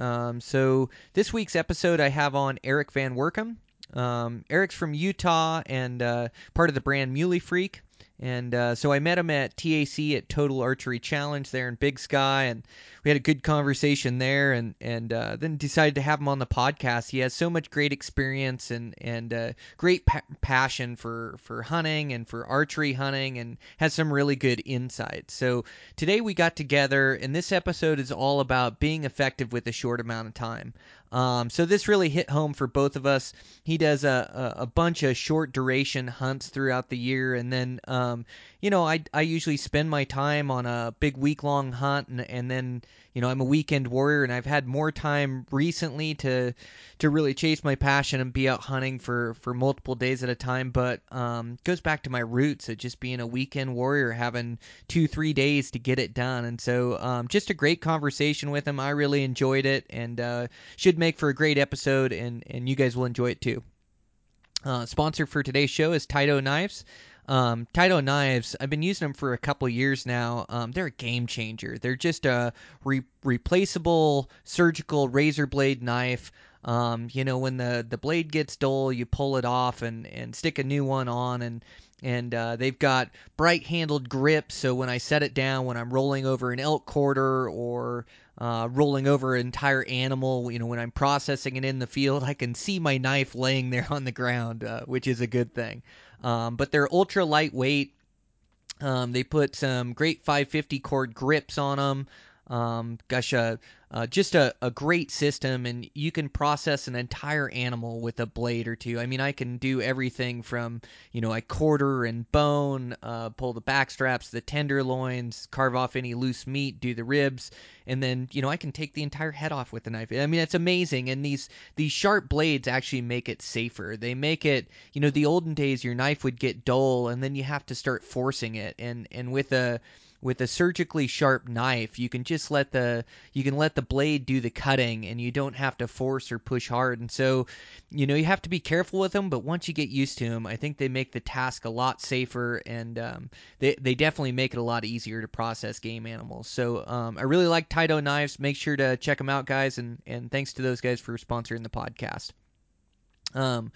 Um, so this week's episode, I have on Eric Van Workum. Um, Eric's from Utah and uh, part of the brand Muley Freak. And uh, so I met him at TAC at Total Archery Challenge there in Big Sky, and we had a good conversation there. And and uh, then decided to have him on the podcast. He has so much great experience and and uh, great pa- passion for for hunting and for archery hunting, and has some really good insights. So today we got together, and this episode is all about being effective with a short amount of time. Um, so this really hit home for both of us. He does a, a, a bunch of short duration hunts throughout the year, and then um, you know I I usually spend my time on a big week long hunt, and and then you know I'm a weekend warrior, and I've had more time recently to to really chase my passion and be out hunting for for multiple days at a time. But um, goes back to my roots of just being a weekend warrior, having two three days to get it done, and so um, just a great conversation with him. I really enjoyed it, and uh, should make for a great episode, and and you guys will enjoy it too. Uh, sponsor for today's show is Taito Knives. Um, Taito knives, I've been using them for a couple years now. Um, they're a game changer. They're just a re- replaceable surgical razor blade knife. Um, you know, when the, the blade gets dull, you pull it off and, and stick a new one on. And, and uh, they've got bright handled grips. So when I set it down, when I'm rolling over an elk quarter or uh, rolling over an entire animal, you know, when I'm processing it in the field, I can see my knife laying there on the ground, uh, which is a good thing. Um, but they're ultra lightweight. Um, they put some great 550 cord grips on them. Um, gosh, uh, uh, just a, a great system, and you can process an entire animal with a blade or two. I mean, I can do everything from, you know, I quarter and bone, uh, pull the back straps, the tenderloins, carve off any loose meat, do the ribs, and then, you know, I can take the entire head off with a knife. I mean, it's amazing, and these these sharp blades actually make it safer. They make it, you know, the olden days, your knife would get dull, and then you have to start forcing it, and and with a with a surgically sharp knife you can just let the you can let the blade do the cutting and you don't have to force or push hard. And so you know you have to be careful with them but once you get used to them i think they make the task a lot safer and um, they, they definitely make it a lot easier to process game animals. So um, i really like taito knives. Make sure to check them out guys and and thanks to those guys for sponsoring the podcast um,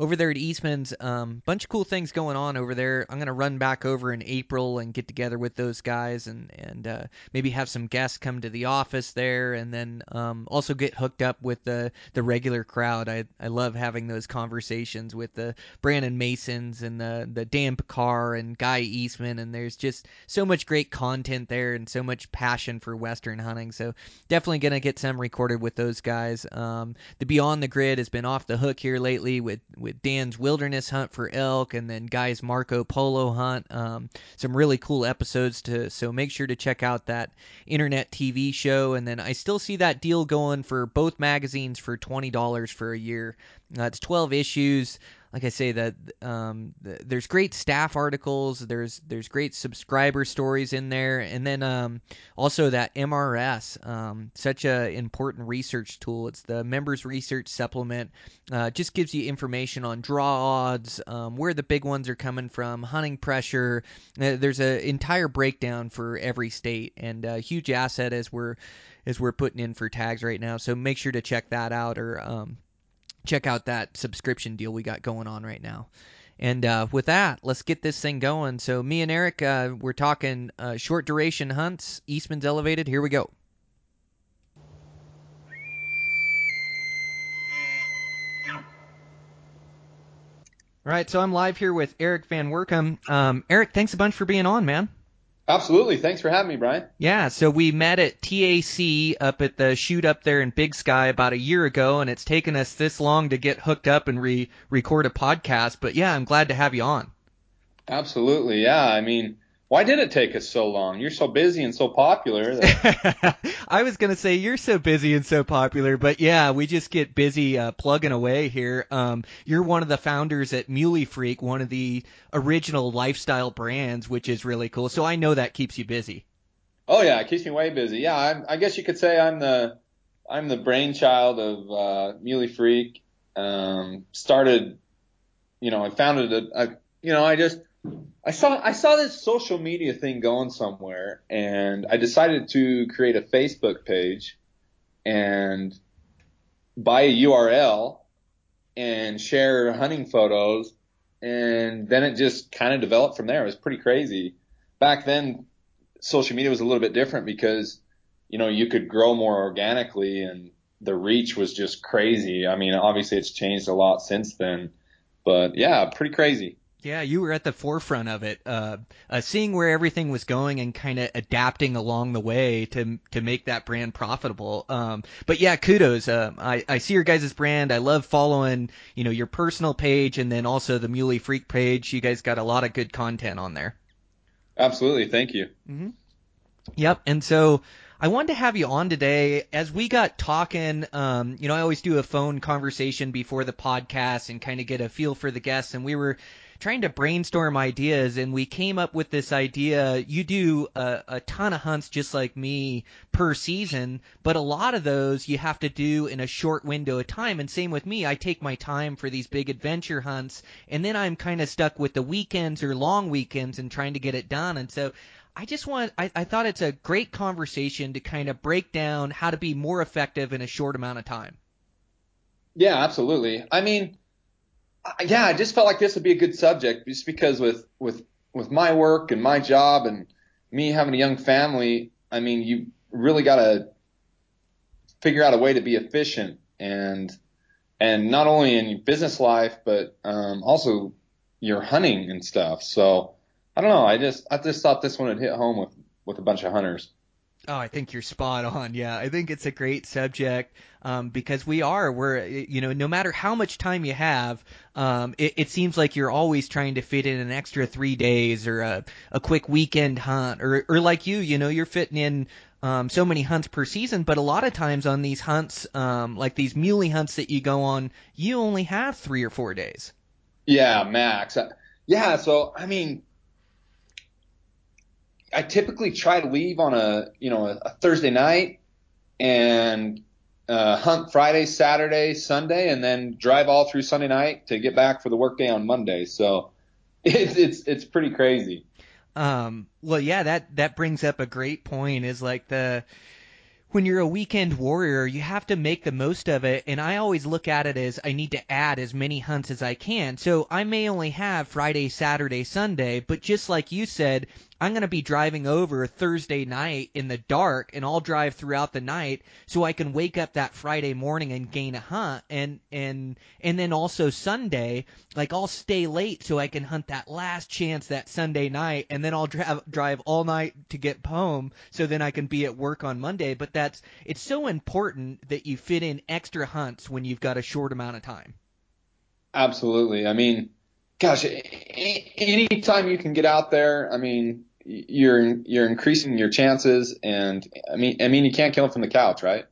over there at Eastman's, um, bunch of cool things going on over there. I'm gonna run back over in April and get together with those guys and and uh, maybe have some guests come to the office there, and then um, also get hooked up with the the regular crowd. I I love having those conversations with the Brandon Masons and the the Dan Pickar and Guy Eastman, and there's just so much great content there and so much passion for Western hunting. So definitely gonna get some recorded with those guys. Um, the Beyond the Grid has been off the hook here lately with with Dan's wilderness hunt for elk and then Guy's Marco Polo hunt. Um, some really cool episodes to so make sure to check out that internet TV show. And then I still see that deal going for both magazines for twenty dollars for a year. Uh, twelve issues like I say that um, th- there's great staff articles, there's there's great subscriber stories in there, and then um, also that MRS, um, such a important research tool. It's the members research supplement. Uh, just gives you information on draw odds, um, where the big ones are coming from, hunting pressure. Uh, there's an entire breakdown for every state, and a huge asset as we're as we're putting in for tags right now. So make sure to check that out or um, check out that subscription deal we got going on right now. And uh, with that, let's get this thing going. So me and Eric, uh, we're talking uh, short duration hunts, Eastman's Elevated. Here we go. All right, so I'm live here with Eric Van Workum. Um, Eric, thanks a bunch for being on, man. Absolutely. Thanks for having me, Brian. Yeah, so we met at TAC up at the shoot up there in Big Sky about a year ago, and it's taken us this long to get hooked up and re- record a podcast. But yeah, I'm glad to have you on. Absolutely. Yeah. I mean, why did it take us so long? You're so busy and so popular. That... I was gonna say you're so busy and so popular, but yeah, we just get busy uh, plugging away here. Um, you're one of the founders at Muley Freak, one of the original lifestyle brands, which is really cool. So I know that keeps you busy. Oh yeah, it keeps me way busy. Yeah, I, I guess you could say I'm the I'm the brainchild of uh, Muley Freak. Um, started, you know, I founded a, a, you know, I just I saw I saw this social media thing going somewhere, and I decided to create a Facebook page and buy a URL and share hunting photos, and then it just kind of developed from there. It was pretty crazy. Back then, social media was a little bit different because you know you could grow more organically and the reach was just crazy. I mean, obviously it's changed a lot since then, but yeah, pretty crazy. Yeah, you were at the forefront of it, uh, uh, seeing where everything was going and kind of adapting along the way to to make that brand profitable. Um, but yeah, kudos. Uh, I I see your guys' brand. I love following you know your personal page and then also the Muley Freak page. You guys got a lot of good content on there. Absolutely, thank you. Mm-hmm. Yep, and so I wanted to have you on today as we got talking. Um, you know, I always do a phone conversation before the podcast and kind of get a feel for the guests, and we were trying to brainstorm ideas and we came up with this idea. You do a, a ton of hunts just like me per season, but a lot of those you have to do in a short window of time. And same with me. I take my time for these big adventure hunts and then I'm kind of stuck with the weekends or long weekends and trying to get it done. And so I just want, I, I thought it's a great conversation to kind of break down how to be more effective in a short amount of time. Yeah, absolutely. I mean, yeah, I just felt like this would be a good subject just because with with with my work and my job and me having a young family, I mean, you really got to figure out a way to be efficient and and not only in your business life but um, also your hunting and stuff. So I don't know. I just I just thought this one would hit home with with a bunch of hunters. Oh, I think you're spot on. Yeah, I think it's a great subject um, because we are we're you know no matter how much time you have, um, it, it seems like you're always trying to fit in an extra three days or a, a quick weekend hunt or or like you, you know, you're fitting in um, so many hunts per season, but a lot of times on these hunts, um, like these muley hunts that you go on, you only have three or four days. Yeah, max. Yeah, so I mean, I typically try to leave on a you know a, a Thursday night and uh, hunt Friday, Saturday, Sunday, and then drive all through Sunday night to get back for the workday on Monday. So it's it's it's pretty crazy. Um, well, yeah, that that brings up a great point. Is like the when you're a weekend warrior, you have to make the most of it. And I always look at it as I need to add as many hunts as I can. So I may only have Friday, Saturday, Sunday, but just like you said, I'm going to be driving over Thursday night in the dark and I'll drive throughout the night so I can wake up that Friday morning and gain a hunt and and and then also Sunday like I'll stay late so I can hunt that last chance that Sunday night and then I'll drive drive all night to get home so then I can be at work on Monday but that's it's so important that you fit in extra hunts when you've got a short amount of time. Absolutely. I mean, gosh, anytime you can get out there, I mean, you're you're increasing your chances, and I mean I mean you can't kill them from the couch, right?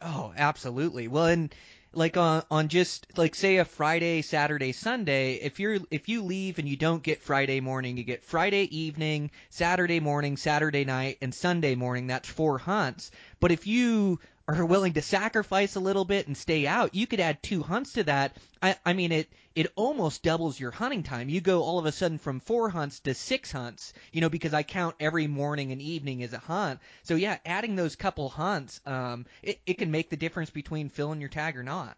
Oh, absolutely. Well, and like on on just like say a Friday, Saturday, Sunday, if you're if you leave and you don't get Friday morning, you get Friday evening, Saturday morning, Saturday night, and Sunday morning. That's four hunts. But if you are willing to sacrifice a little bit and stay out, you could add two hunts to that. I, I mean, it it almost doubles your hunting time. You go all of a sudden from four hunts to six hunts, you know, because I count every morning and evening as a hunt. So yeah, adding those couple hunts, um, it, it can make the difference between filling your tag or not.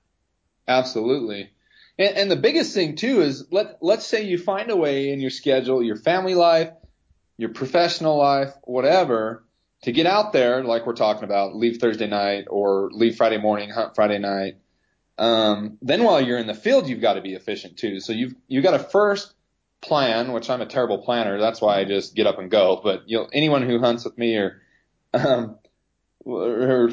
Absolutely. And, and the biggest thing too is let let's say you find a way in your schedule, your family life, your professional life, whatever, to get out there, like we're talking about, leave Thursday night or leave Friday morning, hunt Friday night. Um, then while you're in the field, you've got to be efficient too. So you've you got to first plan, which I'm a terrible planner. That's why I just get up and go. But you know, anyone who hunts with me or um, or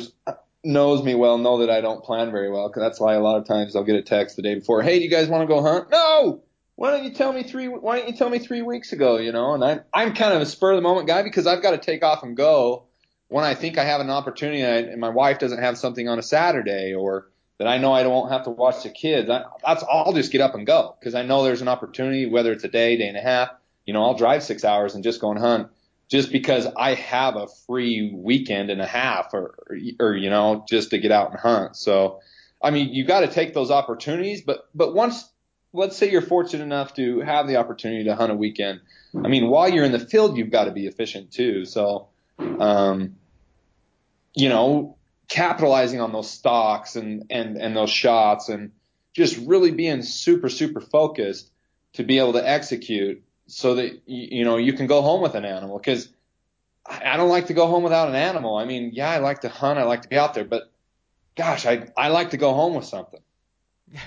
knows me well know that I don't plan very well. Cause that's why a lot of times I'll get a text the day before, "Hey, do you guys want to go hunt?" No, why don't you tell me three? Why don't you tell me three weeks ago? You know, and I'm I'm kind of a spur of the moment guy because I've got to take off and go when I think I have an opportunity and my wife doesn't have something on a Saturday or that I know I don't have to watch the kids. I, that's I'll just get up and go because I know there's an opportunity, whether it's a day, day and a half. You know, I'll drive six hours and just go and hunt just because I have a free weekend and a half or, or, or you know, just to get out and hunt. So, I mean, you got to take those opportunities, but, but once let's say you're fortunate enough to have the opportunity to hunt a weekend. I mean, while you're in the field, you've got to be efficient too. So, um, you know, capitalizing on those stocks and, and, and those shots and just really being super, super focused to be able to execute so that, you know, you can go home with an animal. Cause I don't like to go home without an animal. I mean, yeah, I like to hunt. I like to be out there, but gosh, I, I like to go home with something.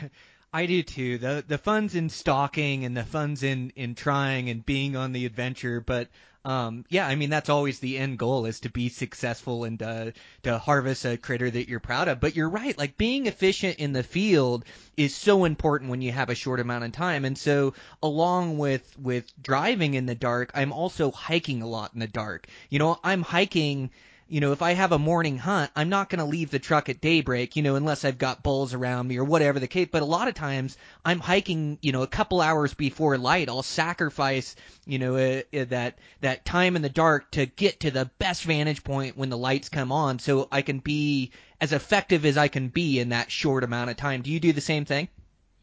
I do too. The the fun's in stalking and the fun's in in trying and being on the adventure, but um yeah, I mean that's always the end goal is to be successful and uh, to harvest a critter that you're proud of. But you're right, like being efficient in the field is so important when you have a short amount of time. And so along with with driving in the dark, I'm also hiking a lot in the dark. You know, I'm hiking you know, if I have a morning hunt, I'm not going to leave the truck at daybreak, you know, unless I've got bulls around me or whatever the case. But a lot of times I'm hiking, you know, a couple hours before light. I'll sacrifice, you know, uh, uh, that that time in the dark to get to the best vantage point when the lights come on, so I can be as effective as I can be in that short amount of time. Do you do the same thing?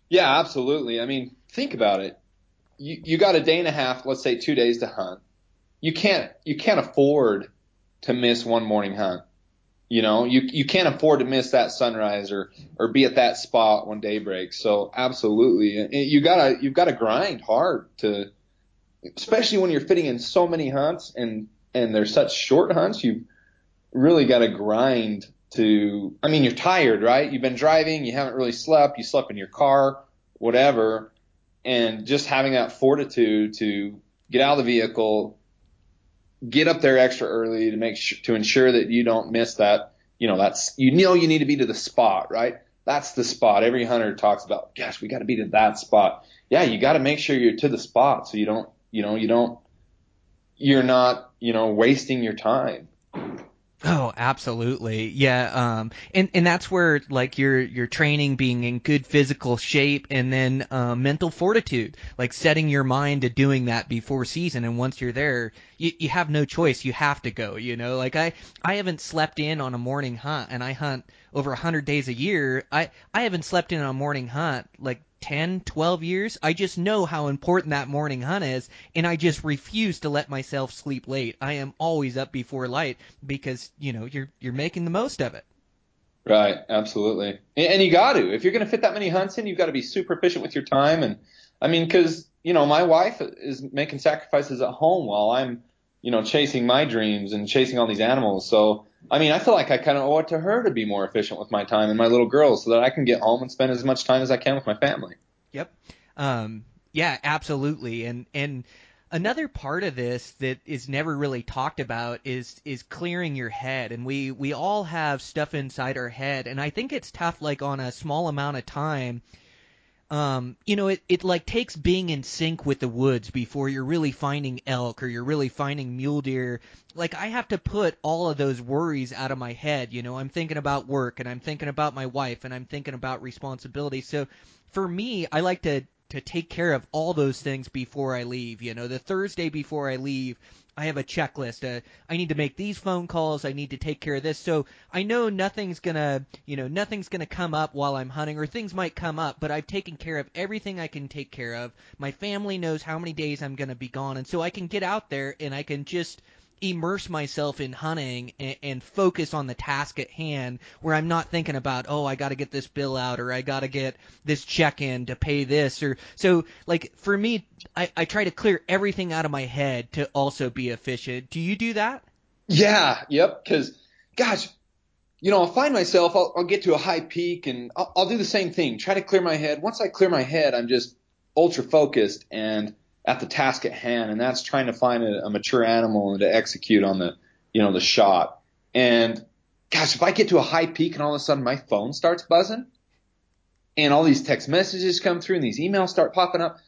Yeah, absolutely. I mean, think about it. You you got a day and a half, let's say two days to hunt. You can't you can't afford to miss one morning hunt. You know, you you can't afford to miss that sunrise or or be at that spot when day breaks. So absolutely, you gotta you've got to grind hard to, especially when you're fitting in so many hunts and and they're such short hunts. You've really got to grind to. I mean, you're tired, right? You've been driving, you haven't really slept, you slept in your car, whatever, and just having that fortitude to get out of the vehicle, get up there extra early to make sure, to ensure that you don't miss that, you know, that's, you know, you need to be to the spot, right? That's the spot. Every hunter talks about, gosh, we got to be to that spot. Yeah, you got to make sure you're to the spot so you don't, you know, you don't, you're not, you know, wasting your time. Oh, absolutely. Yeah. Um, and, and that's where like your, your training being in good physical shape and then, uh, mental fortitude, like setting your mind to doing that before season. And once you're there, you, you have no choice. You have to go, you know, like I, I haven't slept in on a morning hunt and I hunt over a hundred days a year. I, I haven't slept in on a morning hunt like 10, 12 years, I just know how important that morning hunt is, and I just refuse to let myself sleep late. I am always up before light because, you know, you're you're making the most of it. Right, absolutely. And, and you got to. If you're going to fit that many hunts in, you've got to be super efficient with your time and I mean cuz, you know, my wife is making sacrifices at home while I'm, you know, chasing my dreams and chasing all these animals. So, I mean, I feel like I kind of owe it to her to be more efficient with my time and my little girls so that I can get home and spend as much time as I can with my family. Yep. Um, yeah, absolutely. And, and another part of this that is never really talked about is, is clearing your head. And we, we all have stuff inside our head. And I think it's tough, like on a small amount of time, um, you know, it, it like takes being in sync with the woods before you're really finding elk or you're really finding mule deer. Like I have to put all of those worries out of my head. You know, I'm thinking about work and I'm thinking about my wife and I'm thinking about responsibility. So for me, I like to to take care of all those things before I leave. You know, the Thursday before I leave, I have a checklist. Uh, I need to make these phone calls. I need to take care of this. So I know nothing's gonna, you know, nothing's gonna come up while I'm hunting, or things might come up. But I've taken care of everything I can take care of. My family knows how many days I'm gonna be gone, and so I can get out there and I can just immerse myself in hunting and, and focus on the task at hand where I'm not thinking about, oh, I got to get this bill out or I got to get this check in to pay this or so like for me, I, I try to clear everything out of my head to also be efficient. Do you do that? Yeah. Yep. Cause gosh, you know, I'll find myself, I'll, I'll get to a high peak and I'll, I'll do the same thing. Try to clear my head. Once I clear my head, I'm just ultra focused and at the task at hand, and that's trying to find a, a mature animal and to execute on the, you know, the shot. And gosh, if I get to a high peak and all of a sudden my phone starts buzzing and all these text messages come through and these emails start popping up,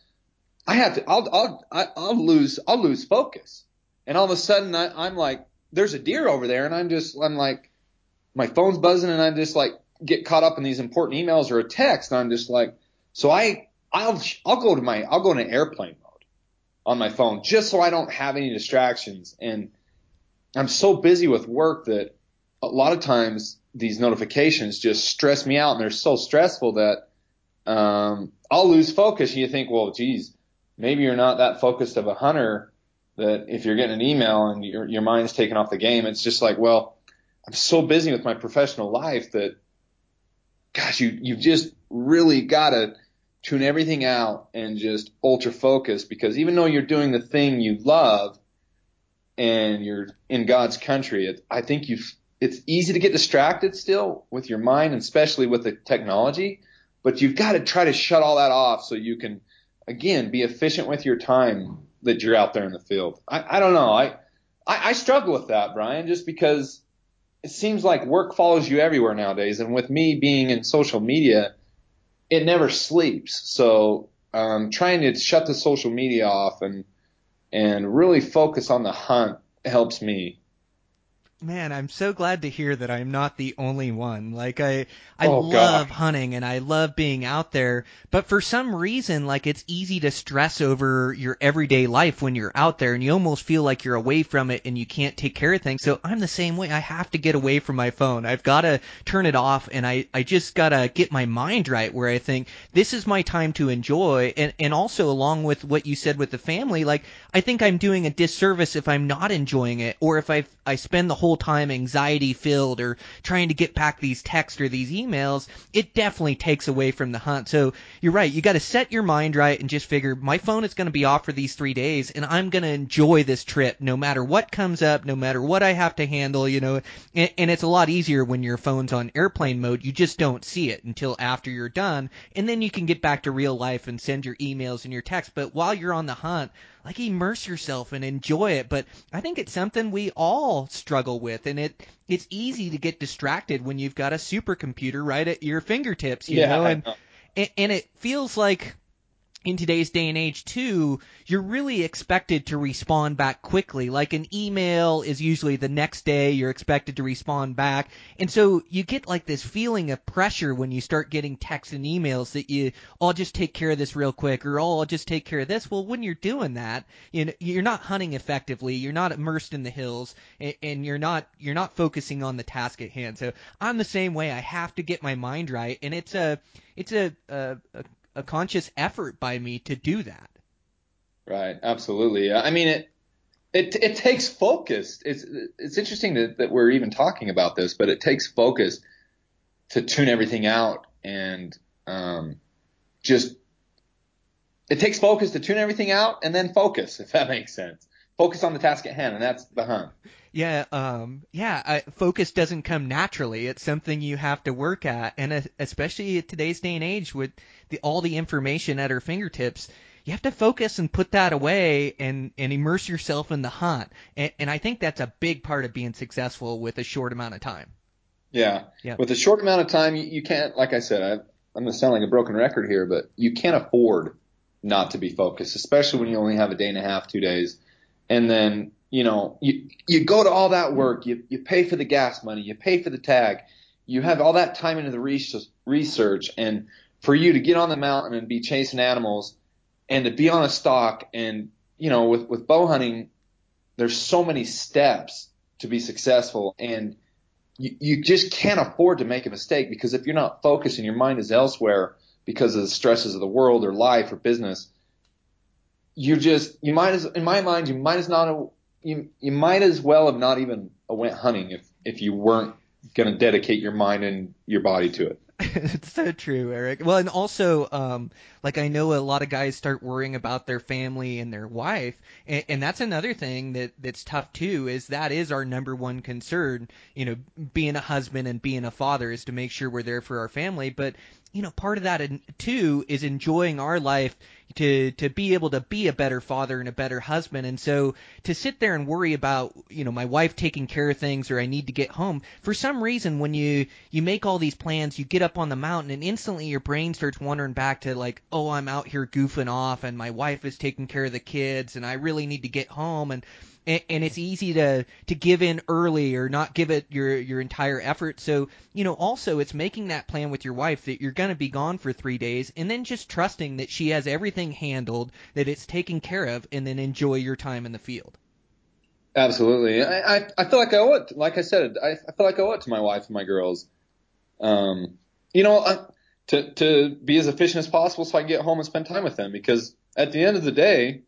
I have to, I'll, I'll, I'll lose, I'll lose focus. And all of a sudden I, I'm like, there's a deer over there and I'm just, I'm like, my phone's buzzing and I'm just like, get caught up in these important emails or a text. And I'm just like, so I, I'll, I'll go to my, I'll go into airplane on my phone just so I don't have any distractions. And I'm so busy with work that a lot of times these notifications just stress me out and they're so stressful that, um, I'll lose focus. And you think, well, geez, maybe you're not that focused of a hunter that if you're getting an email and your, your mind's taken off the game, it's just like, well, I'm so busy with my professional life that, gosh, you, you've just really got to tune everything out and just ultra focus because even though you're doing the thing you love and you're in God's country, it, I think you it's easy to get distracted still with your mind, especially with the technology, but you've got to try to shut all that off so you can, again, be efficient with your time that you're out there in the field. I, I don't know. I, I, I struggle with that, Brian, just because it seems like work follows you everywhere nowadays. And with me being in social media, it never sleeps. So, um, trying to shut the social media off and, and really focus on the hunt helps me. Man, I'm so glad to hear that I'm not the only one. Like I I Oh, love God. hunting and I love being out there, but for some reason like it's easy to stress over your everyday life when you're out there and you almost feel like you're away from it and you can't take care of things. So I'm the same way. I have to get away from my phone. I've got to turn it off and I I just got to get my mind right where I think this is my time to enjoy and and also along with what you said with the family, like I think I'm doing a disservice if I'm not enjoying it or if I I spend the whole time anxiety filled or trying to get back these texts or these emails, it definitely takes away from the hunt. So you're right. You got to set your mind right and just figure my phone is going to be off for these three days and I'm going to enjoy this trip no matter what comes up, no matter what I have to handle, you know, and, and it's a lot easier when your phone's on airplane mode. You just don't see it until after you're done. And then you can get back to real life and send your emails and your texts. But while you're on the hunt, like immerse yourself and enjoy it. But I think it's something we all struggle with, and it it's easy to get distracted when you've got a supercomputer right at your fingertips, you know, and know. and, and it feels like in today's day and age too, you're really expected to respond back quickly. Like an email is usually the next day you're expected to respond back. And so you get like this feeling of pressure when you start getting texts and emails that you, oh, I'll just take care of this real quick or oh, I'll just take care of this. Well, when you're doing that, you know, you're not hunting effectively. You're not immersed in the hills and, and you're not, you're not focusing on the task at hand. So I'm the same way. I have to get my mind right. And it's a, it's a, a, a a conscious effort by me to do that. Right. Absolutely. I mean, it, it, it takes focus. It's, it's interesting that, that we're even talking about this, but it takes focus to tune everything out and, um, just, it takes focus to tune everything out and then focus, if that makes sense. Focus on the task at hand, and that's the hunt. Yeah, um, yeah. I, focus doesn't come naturally. It's something you have to work at, and uh, especially at today's day and age with the, all the information at our fingertips, you have to focus and put that away and and immerse yourself in the hunt. And, and I think that's a big part of being successful with a short amount of time. Yeah. Yeah. With a short amount of time, you, you can't, like I said, I, I'm going to sound like a broken record here, but you can't afford not to be focused, especially when you only have a day and a half, two days. And then, you know, you, you go to all that work, you, you pay for the gas money, you pay for the tag, you have all that time into the research, and for you to get on the mountain and be chasing animals and to be on a stalk and, you know, with, with bow hunting, there's so many steps to be successful and you, you just can't afford to make a mistake because if you're not focused and your mind is elsewhere because of the stresses of the world or life or business, you just you might as in my mind you might as not you you might as well have not even went hunting if if you weren't going to dedicate your mind and your body to it. it's so true, Eric. Well, and also, um, like I know a lot of guys start worrying about their family and their wife, and, and that's another thing that that's tough too. Is that is our number one concern. You know, being a husband and being a father is to make sure we're there for our family. But you know, part of that too is enjoying our life to to be able to be a better father and a better husband. And so to sit there and worry about, you know, my wife taking care of things or I need to get home, for some reason when you you make all these plans, you get up on the mountain and instantly your brain starts wandering back to like, oh, I'm out here goofing off and my wife is taking care of the kids and I really need to get home and and, and it's easy to to give in early or not give it your your entire effort. So you know, also it's making that plan with your wife that you're going to be gone for three days, and then just trusting that she has everything handled, that it's taken care of, and then enjoy your time in the field. Absolutely. I, I, I feel like I it. Like I said, I, I feel like I it to my wife and my girls. Um, you know, I, to to be as efficient as possible so I can get home and spend time with them because at the end of the day,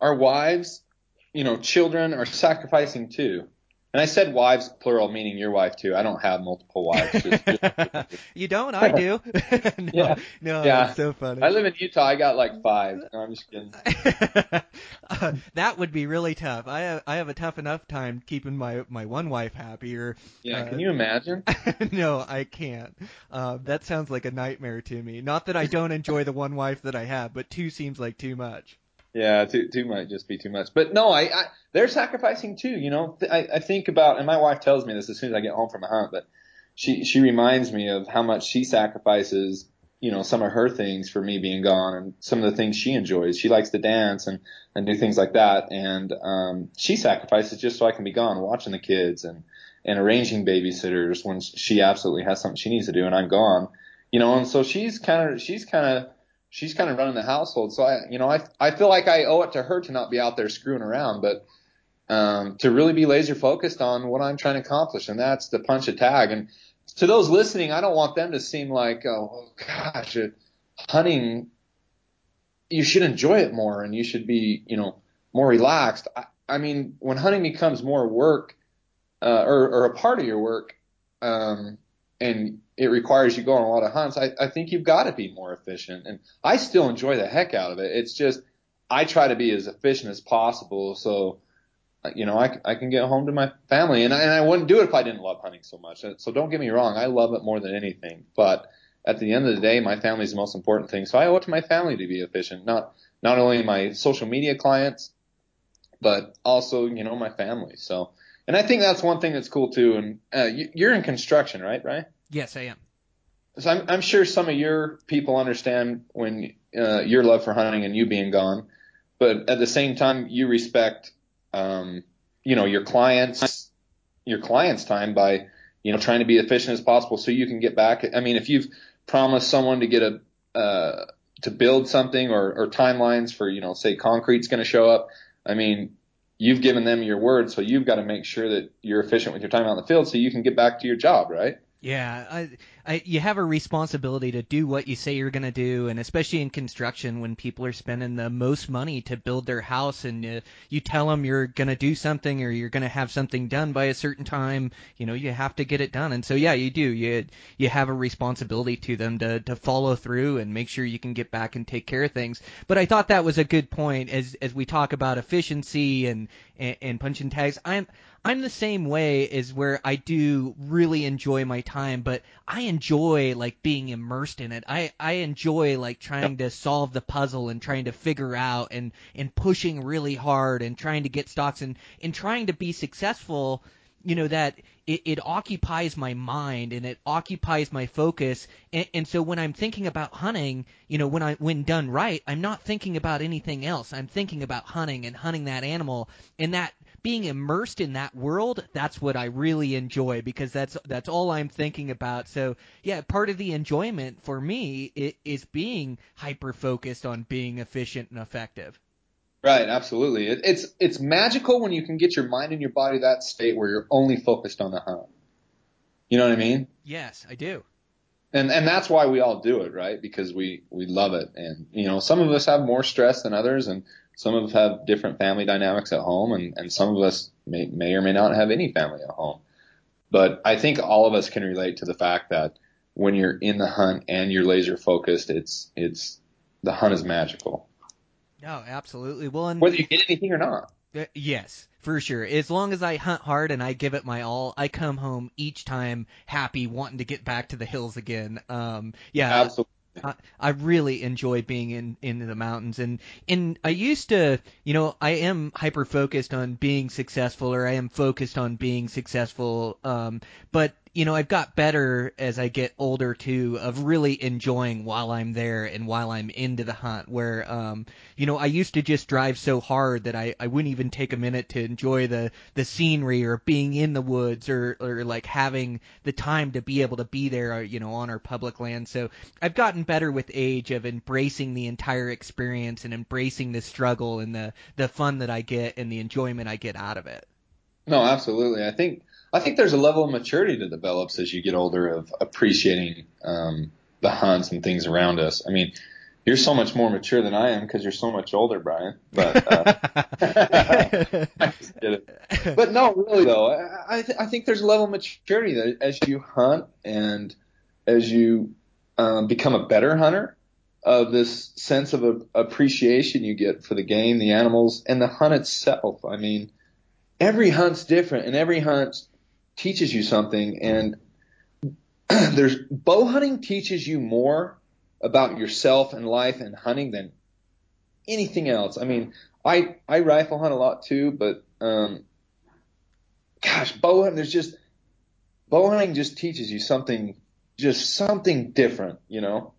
our wives you know, children are sacrificing too. And I said wives plural, meaning your wife too. I don't have multiple wives. You don't? I do. no, yeah. no, yeah. so funny. I live in Utah. I got like five. No, I'm just kidding. uh, that would be really tough. I have, I have a tough enough time keeping my my one wife happy. Or yeah, uh, can you imagine? no, I can't. Uh, that sounds like a nightmare to me. Not that I don't enjoy the one wife that I have, but two seems like too much. Yeah, two two might just be too much. But no, I, I they're sacrificing too. You know, I, I think about, and my wife tells me this as soon as I get home from a hunt, but she she reminds me of how much she sacrifices. You know, some of her things for me being gone, and some of the things she enjoys. She likes to dance and and do things like that, and um, she sacrifices just so I can be gone, watching the kids and and arranging babysitters when she absolutely has something she needs to do, and I'm gone. You know, and so she's kind of she's kind of she's kind of running the household. So I, you know, I, I feel like I owe it to her to not be out there screwing around, but, um, to really be laser focused on what I'm trying to accomplish. And that's to punch a tag. And to those listening, I don't want them to seem like, oh, gosh, hunting, you should enjoy it more and you should be, you know, more relaxed. I, I mean, when hunting becomes more work, uh, or, or a part of your work, um, and it requires you go on a lot of hunts, I, I think you've got to be more efficient. And I still enjoy the heck out of it. It's just I try to be as efficient as possible so uh, you know I, I can get home to my family. And I, and I wouldn't do it if I didn't love hunting so much. So don't get me wrong, I love it more than anything. But at the end of the day, my family is the most important thing. So I owe it to my family to be efficient, not not only my social media clients, but also you know my family. So. And I think that's one thing that's cool too. And uh, you, you're in construction, right? Right? Yes, I am. So I'm, I'm sure some of your people understand when uh, your love for hunting and you being gone, but at the same time, you respect, um, you know, your clients, your clients' time by, you know, trying to be efficient as possible so you can get back. I mean, if you've promised someone to get a, uh, to build something or, or timelines for, you know, say concrete's going to show up. I mean, you've given them your word, so you've got to make sure that you're efficient with your time out in the field so you can get back to your job, right? Yeah, I, You have a responsibility to do what you say you're going to do, and especially in construction when people are spending the most money to build their house, and uh, you tell them you're going to do something or you're going to have something done by a certain time, you know, you have to get it done. And so, yeah, you do. You you have a responsibility to them to to follow through and make sure you can get back and take care of things. But I thought that was a good point as as we talk about efficiency and and, and punching tags. I'm I'm the same way as where I do really enjoy my time, but I enjoy like being immersed in it. I I enjoy like trying to solve the puzzle and trying to figure out and and pushing really hard and trying to get stocks and and trying to be successful. You know that it, it occupies my mind and it occupies my focus. And, and so when I'm thinking about hunting, you know, when I when done right, I'm not thinking about anything else. I'm thinking about hunting and hunting that animal, and that being immersed in that world, that's what I really enjoy because that's that's all I'm thinking about. So yeah, part of the enjoyment for me is being hyper focused on being efficient and effective. Right, absolutely. It, it's it's magical when you can get your mind and your body that state where you're only focused on the hunt. You know what I mean? Yes, I do. And and that's why we all do it, right? Because we we love it, and you know, some of us have more stress than others, and some of us have different family dynamics at home, and, and some of us may, may or may not have any family at home. But I think all of us can relate to the fact that when you're in the hunt and you're laser focused, it's it's the hunt is magical. No, absolutely. Well, and whether you get anything or not. Uh, yes, For sure. As long as I hunt hard and I give it my all, I come home each time happy, wanting to get back to the hills again. Um, yeah, Absolutely. I, really enjoy being in in the mountains. And and I used to you know I am hyper focused on being successful or I am focused on being successful um but you know I've got better as I get older too of really enjoying while I'm there and while I'm into the hunt where um you know I used to just drive so hard that I I wouldn't even take a minute to enjoy the the scenery or being in the woods or or like having the time to be able to be there uh, you know on our public land so I've gotten better with age of embracing the entire experience and embracing the struggle and the the fun that I get and the enjoyment I get out of it. No, absolutely. I think I think there's a level of maturity that develops as you get older of appreciating um, the hunts and things around us. I mean, you're so much more mature than I am because you're so much older, Brian. But uh. But no, really though, I I, th- I think there's a level of maturity that as you hunt and as you um, become a better hunter, of this sense of a, appreciation you get for the game, the animals, and the hunt itself. I mean, every hunt's different, and every hunt teaches you something. And there's bow hunting teaches you more about yourself and life and hunting than anything else. I mean, I I rifle hunt a lot too, but um, gosh, bow hunting there's just bow hunting just teaches you something, just something different, you know.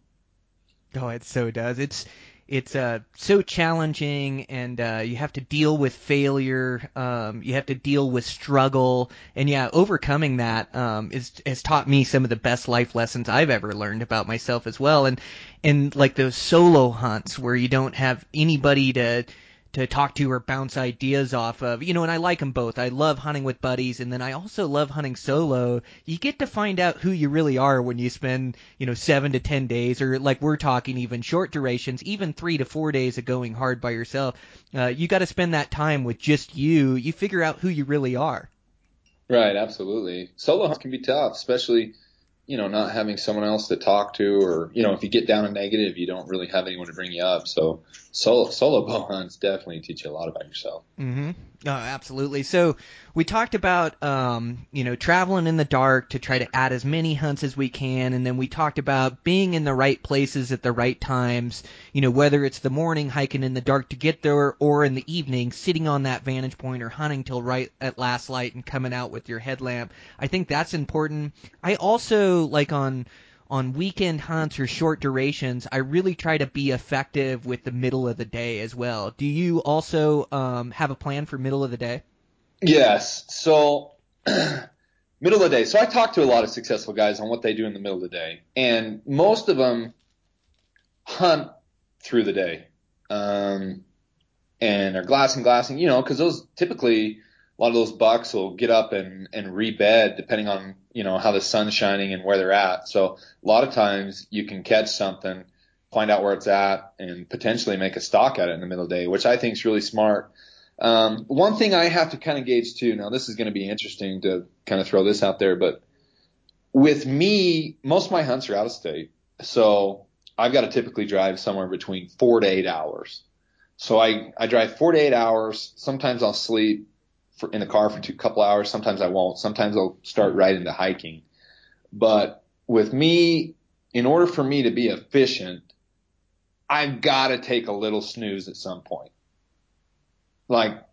Oh, it so does. It's it's uh, so challenging, and uh, you have to deal with failure. Um, you have to deal with struggle, and yeah, overcoming that um, is has taught me some of the best life lessons I've ever learned about myself as well. And and like those solo hunts where you don't have anybody to to talk to or bounce ideas off of. You know, and I like them both. I love hunting with buddies, and then I also love hunting solo. You get to find out who you really are when you spend, you know, seven to ten days, or like we're talking, even short durations, even three to four days of going hard by yourself. Uh, you got to spend that time with just you. You figure out who you really are. Right, absolutely. Solo hunts can be tough, especially you know, not having someone else to talk to, or you know, if you get down a negative, you don't really have anyone to bring you up. So solo solo bow hunts definitely teach you a lot about yourself. Mm-hmm. Oh, absolutely. So we talked about um, you know traveling in the dark to try to add as many hunts as we can, and then we talked about being in the right places at the right times. You know whether it's the morning hiking in the dark to get there, or in the evening sitting on that vantage point or hunting till right at last light and coming out with your headlamp. I think that's important. I also like on on weekend hunts or short durations, I really try to be effective with the middle of the day as well. Do you also um, have a plan for middle of the day? Yes. So middle of the day. So I talk to a lot of successful guys on what they do in the middle of the day, and most of them hunt through the day, um, and are glassing, glassing. You know, because those typically a lot of those bucks will get up and and rebed depending on you know how the sun's shining and where they're at. So a lot of times you can catch something, find out where it's at, and potentially make a stock at it in the middle of the day, which I think is really smart. Um, one thing I have to kind of gauge too. Now this is going to be interesting to kind of throw this out there, but with me, most of my hunts are out of state, so I've got to typically drive somewhere between four to eight hours. So I I drive four to eight hours. Sometimes I'll sleep for, in the car for two couple hours. Sometimes I won't. Sometimes I'll start right into hiking. But with me, in order for me to be efficient, I've got to take a little snooze at some point. Like,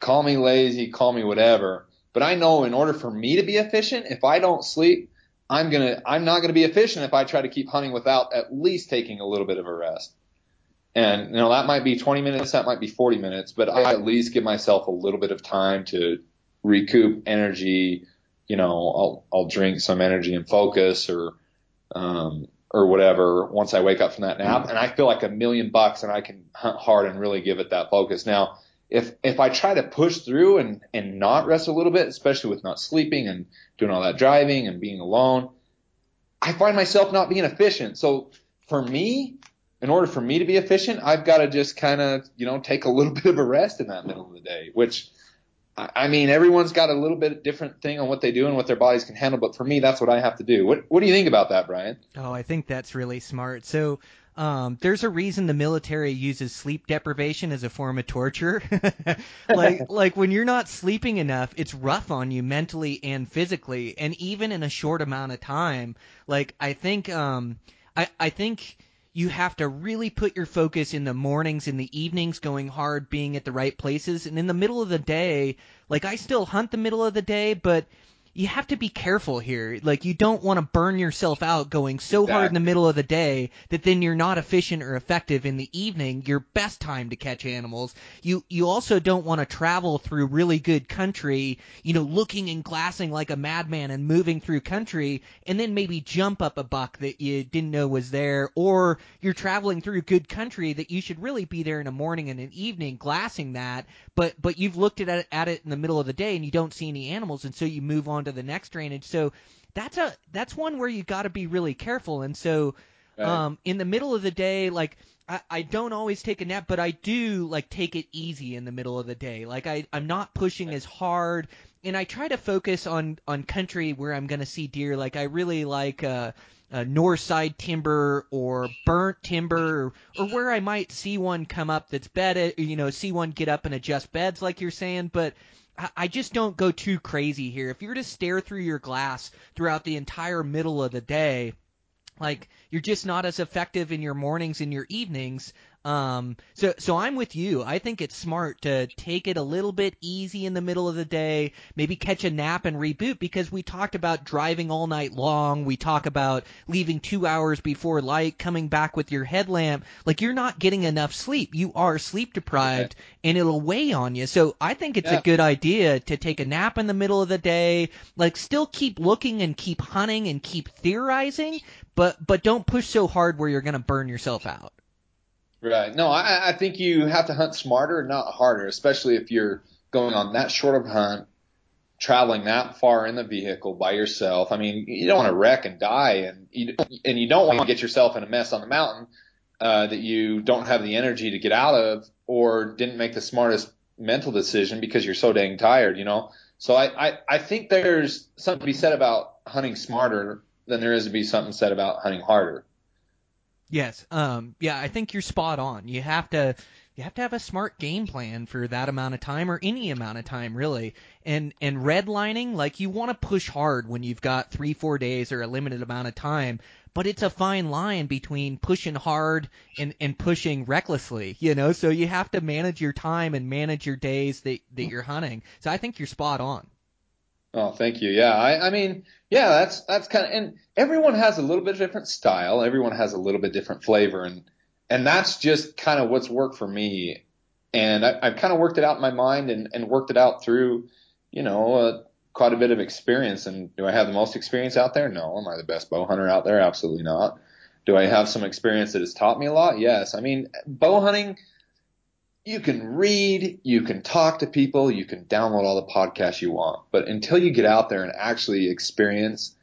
call me lazy, call me whatever. But I know in order for me to be efficient, if I don't sleep, I'm gonna, I'm not gonna be efficient if I try to keep hunting without at least taking a little bit of a rest. And you know that might be 20 minutes, that might be 40 minutes, but I at least give myself a little bit of time to recoup energy. You know, I'll I'll drink some energy and focus, or um, or whatever once I wake up from that nap, and I feel like a million bucks, and I can hunt hard and really give it that focus. Now, if if I try to push through and and not rest a little bit, especially with not sleeping and doing all that driving and being alone, I find myself not being efficient. So for me, in order for me to be efficient, I've got to just kind of, you know, take a little bit of a rest in that middle of the day, which I mean, everyone's got a little bit different thing on what they do and what their bodies can handle, but for me, that's what I have to do. What What do you think about that, Brian? Oh, I think that's really smart. So, um, there's a reason the military uses sleep deprivation as a form of torture. like like when you're not sleeping enough, it's rough on you mentally and physically, and even in a short amount of time. Like I think um I I think you have to really put your focus in the mornings and the evenings going hard being at the right places. And in the middle of the day like I still hunt the middle of the day but you have to be careful here. Like you don't want to burn yourself out going so hard in the middle of the day that then you're not efficient or effective in the evening, your best time to catch animals. You you also don't want to travel through really good country, you know, looking and glassing like a madman and moving through country and then maybe jump up a buck that you didn't know was there or you're traveling through good country that you should really be there in a morning and an evening glassing that, but but you've looked at it, at it in the middle of the day and you don't see any animals and so you move on to the next drainage. So that's a that's one where you got to be really careful. And so Right. um, in the middle of the day, like I, I don't always take a nap, but I do like take it easy in the middle of the day. Like I I'm not pushing as hard. And I try to focus on on country where I'm going to see deer. Like I really like uh, uh, north side timber or burnt timber, or, or where I might see one come up that's bedded. You know, see one get up and adjust beds, like you're saying. But I- just don't go too crazy here. If you're to stare through your glass throughout the entire middle of the day, like you're just not as effective in your mornings and your evenings. Um, so so I'm with you. I think it's smart to take it a little bit easy in the middle of the day, maybe catch a nap and reboot because we talked about driving all night long. We talk about leaving two hours before light, coming back with your headlamp. Like you're not getting enough sleep. You are sleep deprived and it'll weigh on you. So I think it's Yeah. a good idea to take a nap in the middle of the day, like still keep looking and keep hunting and keep theorizing, but but don't push so hard where you're going to burn yourself out. Right. No, I, I think you have to hunt smarter, not harder, especially if you're going on that short of hunt, traveling that far in the vehicle by yourself. I mean, you don't want to wreck and die, and you and you don't want to get yourself in a mess on the mountain uh, that you don't have the energy to get out of, or didn't make the smartest mental decision because you're so dang tired. You know. So I, I, I think there's something to be said about hunting smarter than there is to be something said about hunting harder. Yes. Um yeah, I think you're spot on. You have to you have to have a smart game plan for that amount of time or any amount of time really. And and redlining, like you want to push hard when you've got 3-4 days or a limited amount of time, but it's a fine line between pushing hard and and pushing recklessly, you know? So you have to manage your time and manage your days that that you're hunting. So I think you're spot on. Oh, thank you. Yeah, I, I mean, yeah, that's that's kind of, and everyone has a little bit different style. Everyone has a little bit different flavor, and and that's just kind of what's worked for me. And I, I've kind of worked it out in my mind and and worked it out through, you know, uh, quite a bit of experience. And do I have the most experience out there? No. Am I the best bow hunter out there? Absolutely not. Do I have some experience that has taught me a lot? Yes. I mean, bow hunting you can read, you can talk to people, you can download all the podcasts you want, but until you get out there and actually experience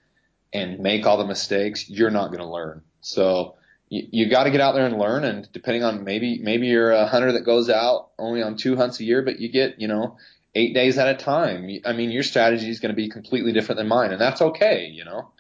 and make all the mistakes, you're not going to learn. So you, you got to get out there and learn. And depending on maybe maybe you're a hunter that goes out only on two hunts a year, but you get you know eight days at a time. I mean, your strategy is going to be completely different than mine, and that's okay. You know.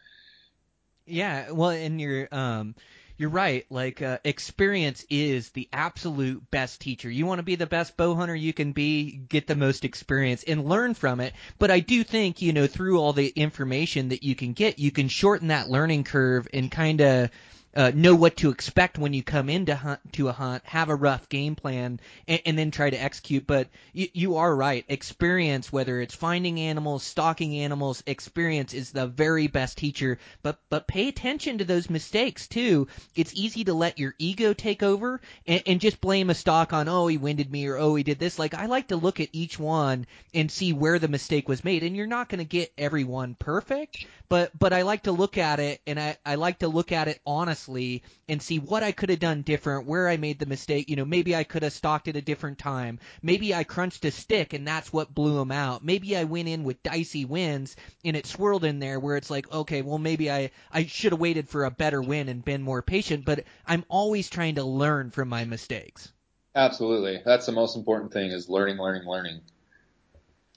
Yeah, well, and you're um, you're right. Like uh, experience is the absolute best teacher. You want to be the best bow hunter you can be, get the most experience and learn from it. But I do think you know through all the information that you can get, you can shorten that learning curve and kind of. Uh, know what to expect when you come into hunt to a hunt, have a rough game plan, and, and then try to execute. But you, you are right. Experience, whether it's finding animals, stalking animals, experience is the very best teacher. But but pay attention to those mistakes too. It's easy to let your ego take over and, and just blame a stalk on oh he winded me or oh he did this. Like I like to look at each one and see where the mistake was made. And you're not going to get everyone perfect, but but I like to look at it and I I like to look at it honestly and see what I could have done different, where I made the mistake. You know, maybe I could have stalked at a different time. Maybe I crunched a stick and that's what blew him out. Maybe I went in with dicey winds and it swirled in there where it's like, okay, well maybe I I should have waited for a better win and been more patient. But I'm always trying to learn from my mistakes. Absolutely. That's the most important thing is learning, learning, learning.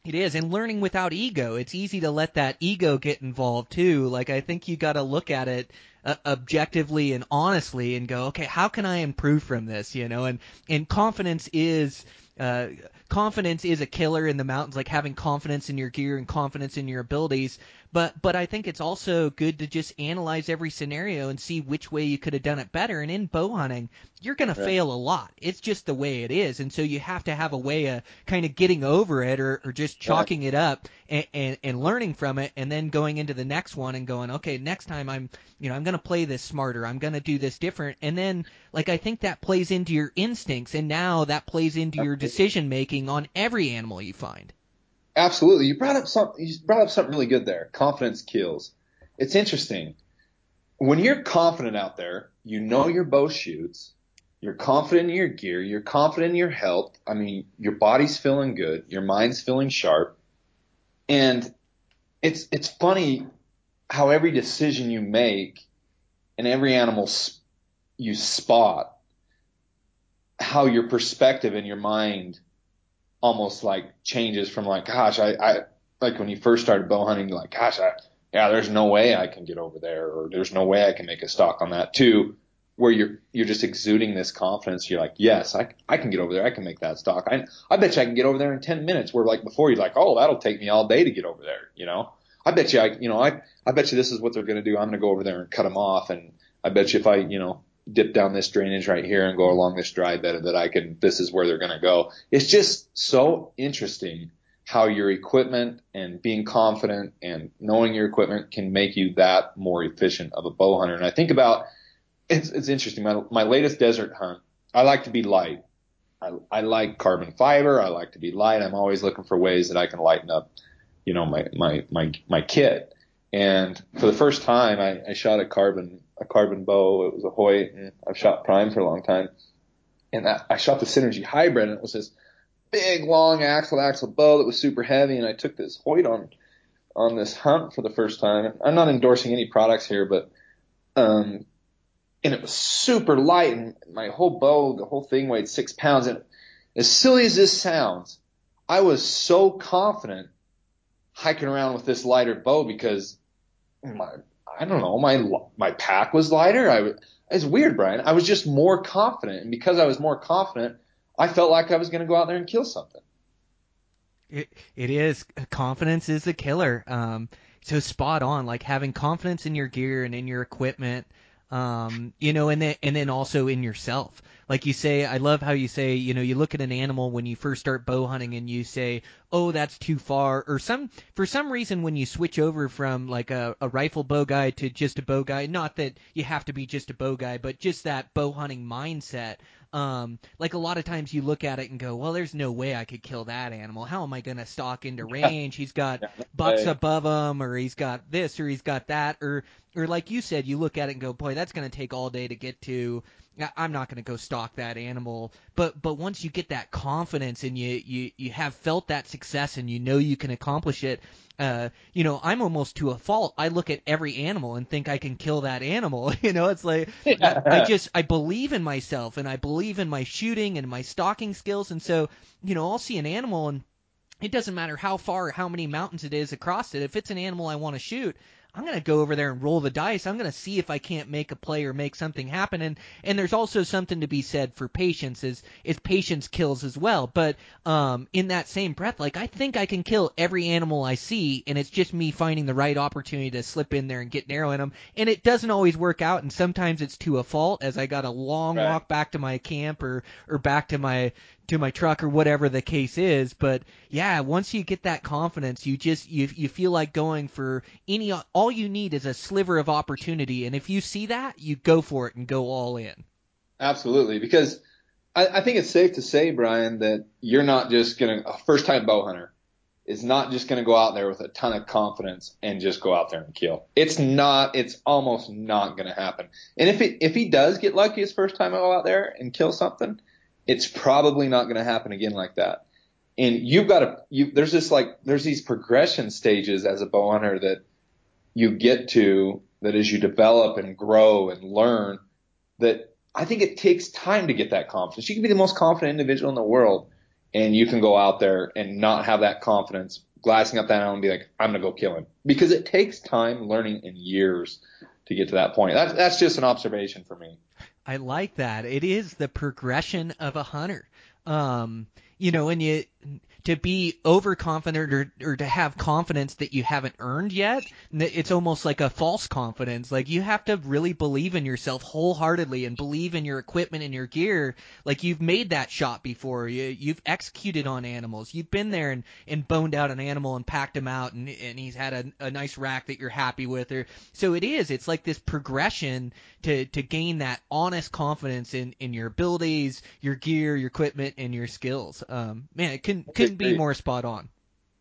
It is, and learning without ego. It's easy to let that ego get involved too. Like I think you got to look at it uh, objectively and honestly, and go, okay, how can I improve from this? You know, and and confidence is. Uh, confidence is a killer in the mountains, like having confidence in your gear and confidence in your abilities. But but I think it's also good to just analyze every scenario and see which way you could have done it better. And in bow hunting, you're gonna Right. fail a lot. It's just the way it is, and so you have to have a way of kind of getting over it or, or just chalking it up and, and and learning from it, and then going into the next one and going, okay, next time I'm you know I'm gonna play this smarter. I'm gonna do this different, and then like I think that plays into your instincts, and now that plays into your decision making on every animal you find. Absolutely. You brought up something. You brought up something really good there. Confidence kills. It's interesting. When you're confident out there, you know your bow shoots. You're confident in your gear. You're confident in your health. I mean, your body's feeling good. Your mind's feeling sharp. And it's it's funny how every decision you make and every animal you spot, how your perspective and your mind almost like changes from like, gosh, I, I like when you first started bow hunting, like, gosh, I, yeah, there's no way I can get over there, or there's no way I can make a stock on that. To where you're you're just exuding this confidence. You're like, yes, I, I can get over there. I can make that stock. I I bet you I can get over there in ten minutes. Where like before you're like, oh, that'll take me all day to get over there. You know, I bet you I you know I I bet you this is what they're gonna do. I'm gonna go over there and cut them off, and I bet you if I you know dip down this drainage right here and go along this dry bed that I can, this is where they're going to go. It's just so interesting how your equipment and being confident and knowing your equipment can make you that more efficient of a bow hunter. And I think about, it's, it's interesting. My, my latest desert hunt, I like to be light. I, I like carbon fiber. I like to be light. I'm always looking for ways that I can lighten up, you know, my, my, my, my kit. And for the first time, I, I shot a carbon a carbon bow. It was a Hoyt, and I've shot prime for a long time. And I, I shot the Centergy hybrid, and it was this big, long axle axle bow that was super heavy. And I took this Hoyt on on this hunt for the first time. I'm not endorsing any products here, but um, and it was super light, and my whole bow, the whole thing weighed six pounds. And as silly as this sounds, I was so confident hiking around with this lighter bow because my I don't know, my my pack was lighter. I it's weird, Brian. I was just more confident, and because I was more confident, I felt like I was going to go out there and kill something. It it is confidence is the killer. Um, so spot on. Like having confidence in your gear and in your equipment. Um, you know, and then and then also in yourself. Like you say, I love how you say, you know, you look at an animal when you first start bow hunting and you say, oh, that's too far, or some for some reason when you switch over from like a, a rifle bow guy to just a bow guy. Not that you have to be just a bow guy, but just that bow hunting mindset. Um, like a lot of times you look at it and go, well, there's no way I could kill that animal. How am I going to stalk into range? He's got bucks Right. above him, or he's got this, or he's got that, or or like you said, you look at it and go, boy, that's going to take all day to get to. I'm not going to go stalk that animal. But but once you get that confidence and you you you have felt that success and you know you can accomplish it, uh, you know, I'm almost to a fault. I look at every animal and think I can kill that animal. You know, it's like I, I just I believe in myself and I believe in my shooting and my stalking skills, and so you know I'll see an animal and it doesn't matter how far or how many mountains it is across it. If it's an animal I want to shoot, I'm gonna go over there and roll the dice. I'm gonna see if I can't make a play or make something happen. And and there's also something to be said for patience is is patience kills as well. But um in that same breath, like I think I can kill every animal I see, and it's just me finding the right opportunity to slip in there and get narrow in them. And it doesn't always work out, and sometimes it's to a fault as I got a long Right. walk back to my camp or or back to my to my truck or whatever the case is but yeah once you get that confidence you just you you feel like going for any all you need is a sliver of opportunity and if you see that you go for it and go all in Absolutely, because I, I think it's safe to say, Brian, that you're not just gonna a first time bow hunter is not just gonna go out there with a ton of confidence and just go out there and kill. It's not. It's almost not gonna happen. And if it if he does get lucky his first time out there and kill something, it's probably not gonna happen again like that. And you've got to you there's this like there's these progression stages as a bow hunter that you get to that as you develop and grow and learn that I think it takes time to get that confidence. You can be the most confident individual in the world, and you can go out there and not have that confidence, glassing up that animal and be like, I'm gonna go kill him because it takes time, learning, in years to get to that point. That's that's just an observation for me. I like that. It is the progression of a hunter. Um, you know, and you to be overconfident or, or to have confidence that you haven't earned yet, it's almost like a false confidence. Like you have to really believe in yourself wholeheartedly and believe in your equipment and your gear. Like you've made that shot before. You, you've executed on animals. You've been there and, and boned out an animal and packed him out and, and he's had a, a nice rack that you're happy with. Or so it is. It's like this progression to, to gain that honest confidence in, in your abilities, your gear, your equipment, and your skills. Um, man, it can, couldn't be more spot on.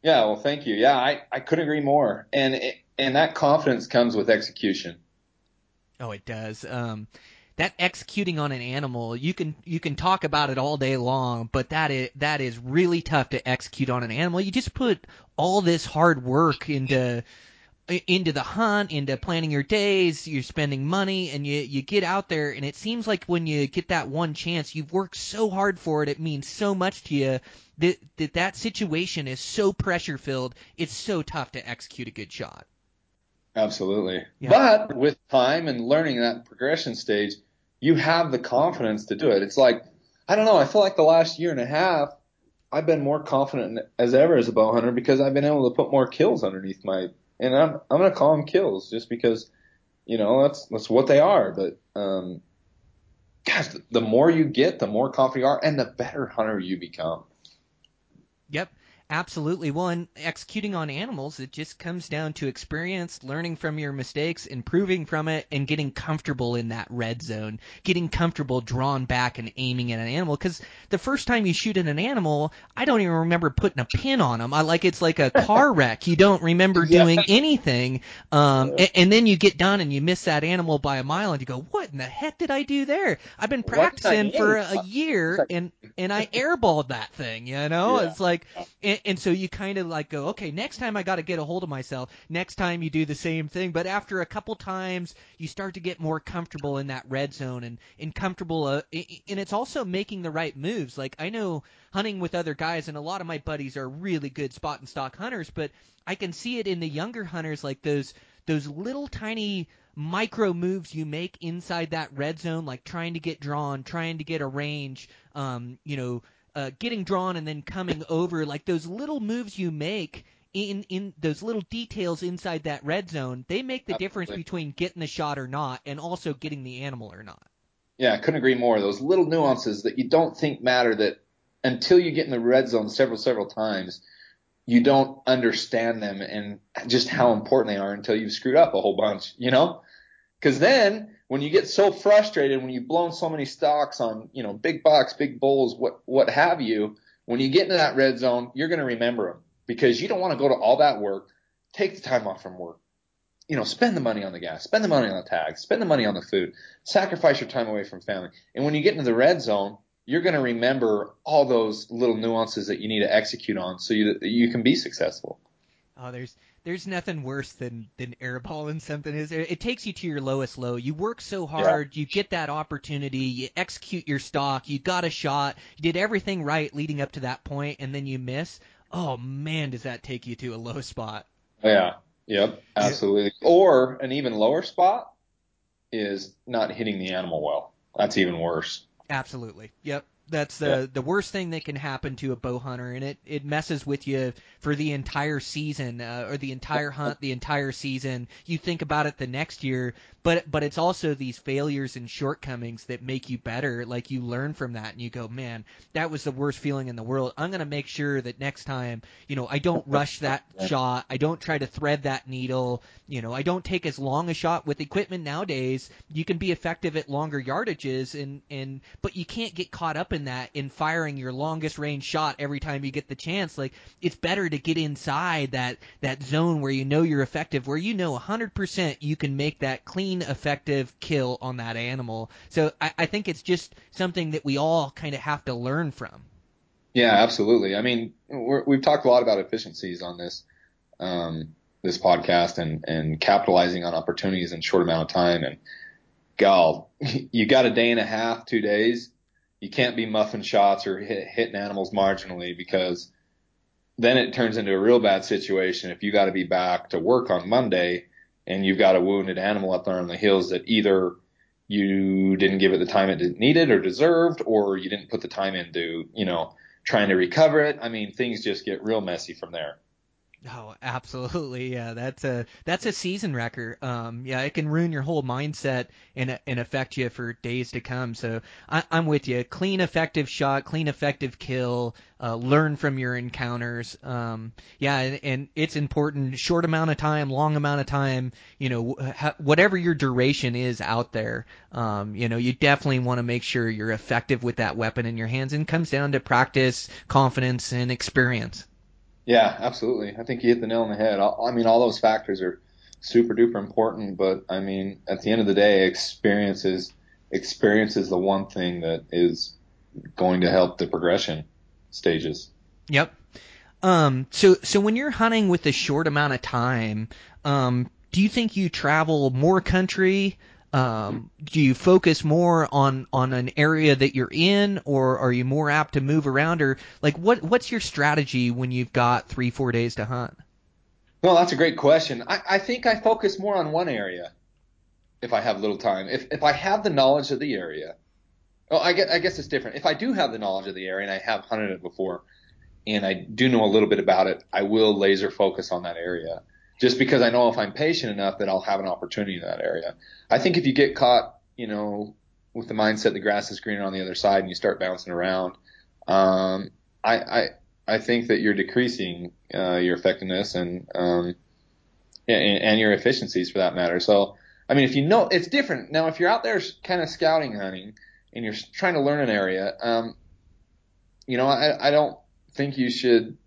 Yeah, well, thank you. Yeah, I, I couldn't agree more. And it, and that confidence comes with execution. Oh, it does. Um, that executing on an animal, you can you can talk about it all day long, but that is that is really tough to execute on an animal. You just put all this hard work into into the hunt, into planning your days, you're spending money, and you you get out there, and it seems like when you get that one chance, you've worked so hard for it, it means so much to you that that, that situation is so pressure filled, it's so tough to execute a good shot. Absolutely. Yeah. But with time and learning that progression stage, you have the confidence to do it. It's like I don't know. I feel like the last year and a half, I've been more confident as ever as a bow hunter because I've been able to put more kills underneath my and I'm I'm gonna call them kills just because, you know, that's that's what they are. But um, gosh, the, the more you get, the more confident you are, and the better hunter you become. Yep. Absolutely. Well, and executing on animals, it just comes down to experience, learning from your mistakes, improving from it, and getting comfortable in that red zone, getting comfortable drawn back and aiming at an animal. Because the first time you shoot at an animal, I don't even remember putting a pin on them. I like it's like a car wreck. You don't remember Yeah. doing anything, um, and, and then you get done and you miss that animal by a mile, and you go, "What in the heck did I do there?" I've been What did I practicing for a year, and and I airballed that thing. You know, Yeah. it's like and, and so you kind of like go, okay, next time I got to get a hold of myself. Next time you do the same thing, but after a couple times, you start to get more comfortable in that red zone and and comfortable. Uh, and it's also making the right moves. Like I know hunting with other guys, and a lot of my buddies are really good spot and stock hunters, but I can see it in the younger hunters, like those those little tiny micro moves you make inside that red zone, like trying to get drawn, trying to get a range, um, you know, uh, getting drawn and then coming over, like those little moves you make in in those little details inside that red zone, they make the difference between getting the shot or not, and also getting the animal or not. Yeah, I couldn't agree more. Those little nuances that you don't think matter that until you get in the red zone several, several times, you don't understand them and just how important they are until you've screwed up a whole bunch, you know? Cause then when you get so frustrated, when you've blown so many stocks on, you know, big bucks, big bulls, what, what have you, when you get into that red zone, you're going to remember them because you don't want to go to all that work, take the time off from work, you know, spend the money on the gas, spend the money on the tags, spend the money on the food, sacrifice your time away from family. And when you get into the red zone, you're going to remember all those little nuances that you need to execute on so you, you can be successful. Oh, there's there's nothing worse than than airballing something. Is there? It takes you to your lowest low. You work so hard, you get that opportunity, you execute your stock, you got a shot, you did everything right leading up to that point, and then you miss. Oh man, does that take you to a low spot? Yeah. Yep. Absolutely. Or an even lower spot is not hitting the animal well. That's even worse. Absolutely. Yep. That's the the worst thing that can happen to a bow hunter, and it it messes with you for the entire season uh, or the entire hunt, the entire season. You think about it the next year, but but it's also these failures and shortcomings that make you better. Like you learn from that, and you go, man, that was the worst feeling in the world. I'm gonna make sure that next time, you know, I don't rush that shot. I don't try to thread that needle. You know, I don't take as long a shot with equipment nowadays. You can be effective at longer yardages, and and but you can't get caught up in that in firing your longest range shot every time you get the chance. Like it's better to get inside that that zone where you know you're effective, where you know 100% you can make that clean, effective kill on that animal. So I, I think it's just something that we all kind of have to learn from. Yeah, absolutely. I mean, we're, we've talked a lot about efficiencies on this, um, this podcast and, and capitalizing on opportunities in short amount of time. And gal, you got a day and a half, two days. You can't be muffing shots or hit, hitting animals marginally because then it turns into a real bad situation if you got to be back to work on Monday and you've got a wounded animal up there on the hills that either you didn't give it the time it needed or deserved, or you didn't put the time into, you know, trying to recover it. I mean, things just get real messy from there. Oh, absolutely. Yeah, that's a that's a season wrecker. Um, yeah, it can ruin your whole mindset and and affect you for days to come. So I, I'm with you. Clean, effective shot, clean, effective kill. Uh, learn from your encounters. Um, yeah, and, and it's important. Short amount of time, long amount of time. You know, ha- whatever your duration is out there. Um, you know, you definitely want to make sure you're effective with that weapon in your hands. And comes down to practice, confidence, and experience. Yeah, absolutely. I think you hit the nail on the head. I mean, all those factors are super duper important, but I mean, at the end of the day, experience is experience is the one thing that is going to help the progression stages. Yep. Um, so so when you're hunting with a short amount of time, um, do you think you travel more country? Um, do you focus more on on an area that you're in, or are you more apt to move around, or like what what's your strategy when you've got three four days to hunt? Well, that's a great question. I, I think I focus more on one area if I have little time. If if I have the knowledge of the area, oh, I guess I guess it's different. If I do have the knowledge of the area and I have hunted it before, and I do know a little bit about it, I will laser focus on that area just because I know if I'm patient enough that I'll have an opportunity in that area. I think if you get caught, you know, with the mindset the grass is greener on the other side and you start bouncing around, um, I, I, I think that you're decreasing uh, your effectiveness and, um, and and your efficiencies for that matter. So, I mean, if you know, it's different now. If you're out there kind of scouting hunting and you're trying to learn an area, um, you know, I, I don't think you should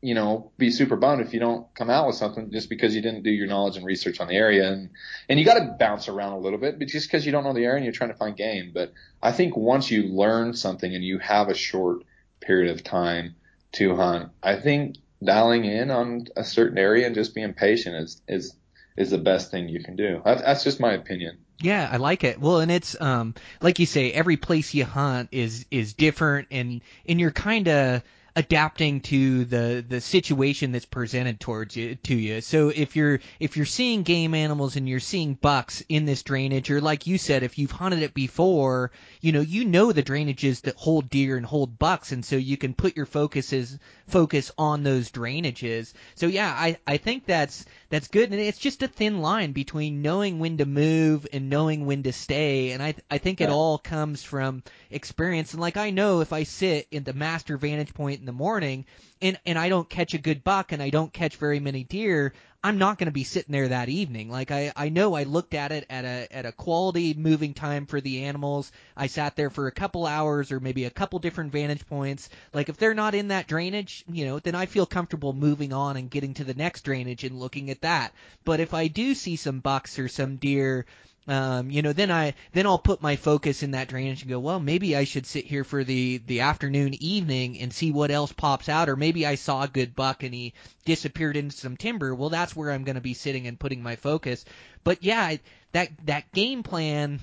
you know, be super bummed if you don't come out with something just because you didn't do your knowledge and research on the area. And, and you got to bounce around a little bit, but just because you don't know the area and you're trying to find game. But I think once you learn something and you have a short period of time to hunt, I think dialing in on a certain area and just being patient is, is, is the best thing you can do. That's, that's just my opinion. Yeah, I like it. Well, and it's um like you say, every place you hunt is is different, and and you're kind of adapting to the the situation that's presented towards you to you. So if you're if you're seeing game animals and you're seeing bucks in this drainage, or like you said, if you've hunted it before, you know you know the drainages that hold deer and hold bucks, and so you can put your focuses focus on those drainages. So yeah, I I think that's that's good, and it's just a thin line between knowing when to move and knowing when to stay, and I I think it all comes from experience. And like I know if I sit in the master vantage point in the morning and and I don't catch a good buck and I don't catch very many deer, I'm not going to be sitting there that evening. Like I I know I looked at it at a at a quality moving time for the animals. I sat there for a couple hours or maybe a couple different vantage points. Like if they're not in that drainage, you know, then I feel comfortable moving on and getting to the next drainage and looking at that. But if I do see some bucks or some deer um, you know, then I then I'll put my focus in that drainage and go, well, maybe I should sit here for the the afternoon, evening, and see what else pops out, or maybe I saw a good buck and he disappeared into some timber. Well, that's where I'm going to be sitting and putting my focus. But yeah, that that game plan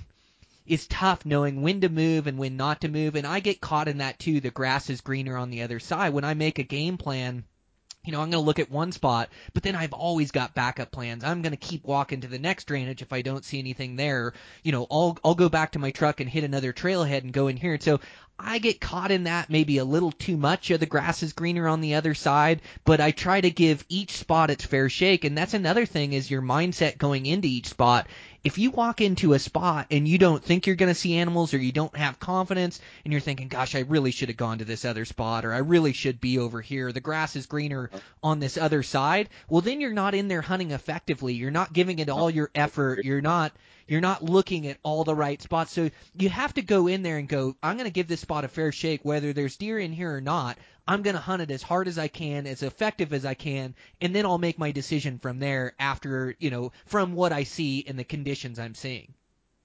is tough knowing when to move and when not to move, and I get caught in that too. The grass is greener on the other side. When I make a game plan you know, I'm going to look at one spot, but then I've always got backup plans. I'm going to keep walking to the next drainage if I don't see anything there. You know, I'll I'll go back to my truck and hit another trailhead and go in here. And so I get caught in that maybe a little too much of the grass is greener on the other side, but I try to give each spot its fair shake. And that's another thing is your mindset going into each spot. If you walk into a spot and you don't think you're going to see animals or you don't have confidence and you're thinking, gosh, I really should have gone to this other spot or I really should be over here. The grass is greener on this other side. Well, then you're not in there hunting effectively. You're not giving it all your effort. You're not you're not looking at all the right spots. So you have to go in there and go, I'm going to give this spot a fair shake, whether there's deer in here or not. I'm going to hunt it as hard as I can, as effective as I can, and then I'll make my decision from there after, you know, from what I see and the conditions I'm seeing.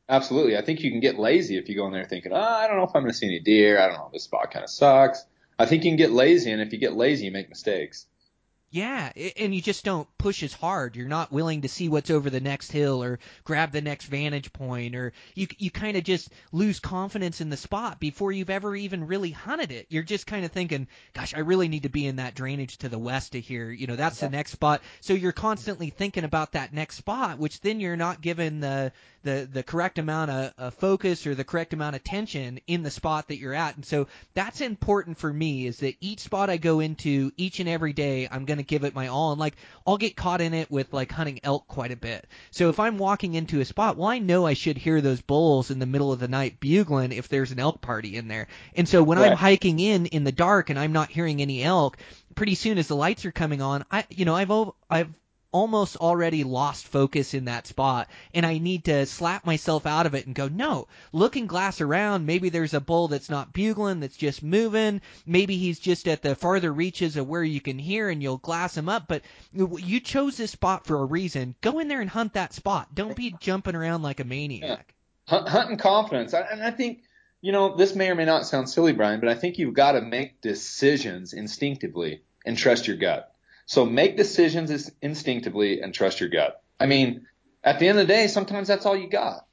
Absolutely. I think you can get lazy if you go in there thinking, oh, I don't know if I'm going to see any deer. I don't know. This spot kind of sucks. I think you can get lazy, and if you get lazy, you make mistakes. Yeah, and you just don't push as hard. You're not willing to see what's over the next hill or grab the next vantage point, or you you kind of just lose confidence in the spot before you've ever even really hunted it. You're just kind of thinking, "Gosh, I really need to be in that drainage to the west of here. You know, that's the next spot." So you're constantly thinking about that next spot, which then you're not given the the the correct amount of, of focus or the correct amount of tension in the spot that you're at. And so that's important for me is that each spot I go into each and every day, I'm going to give it my all. And like I'll get caught in it with like hunting elk quite a bit. So if I'm walking into a spot, well, I know I should hear those bulls in the middle of the night bugling if there's an elk party in there. And so when I'm hiking in in the dark and I'm not hearing any elk, pretty soon as the lights are coming on, I you know I've I've almost already lost focus in that spot and I need to slap myself out of it and go, no, looking glass around. Maybe there's a bull that's not bugling, that's just moving. Maybe he's just at the farther reaches of where you can hear and you'll glass him up. But you chose this spot for a reason. Go in there and hunt that spot. Don't be jumping around like a maniac. Hunt, hunting confidence. I- And I think, you know, this may or may not sound silly, Brian, but I think you've got to make decisions instinctively and trust your gut. So make decisions instinctively and trust your gut. I mean, at the end of the day, sometimes that's all you got.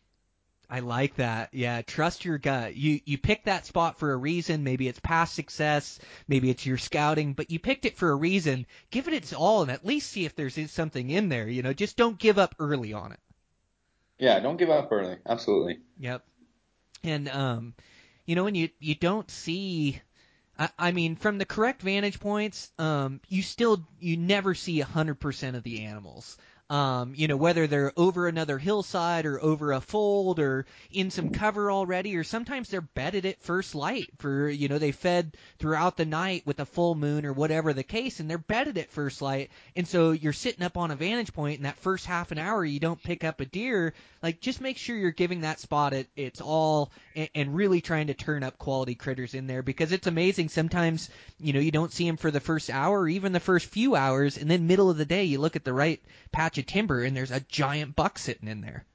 I like that. Yeah, trust your gut. You you picked that spot for a reason. Maybe it's past success, maybe it's your scouting, but you picked it for a reason. Give it its all and at least see if there's something in there, you know. Just don't give up early on it. Yeah, don't give up early. Absolutely. Yep. And um you know when you you don't see I, I mean from the correct vantage points, um you still you never see a 100% of the animals. Um, you know, whether they're over another hillside or over a fold or in some cover already, or sometimes they're bedded at first light for, you know, they fed throughout the night with a full moon or whatever the case, and they're bedded at first light. And so you're sitting up on a vantage point, and that first half an hour you don't pick up a deer. Like, just make sure you're giving that spot it, its all and, and really trying to turn up quality critters in there because it's amazing. Sometimes, you know, you don't see them for the first hour or even the first few hours, and then middle of the day you look at the right patch of timber and there's a giant buck sitting in there.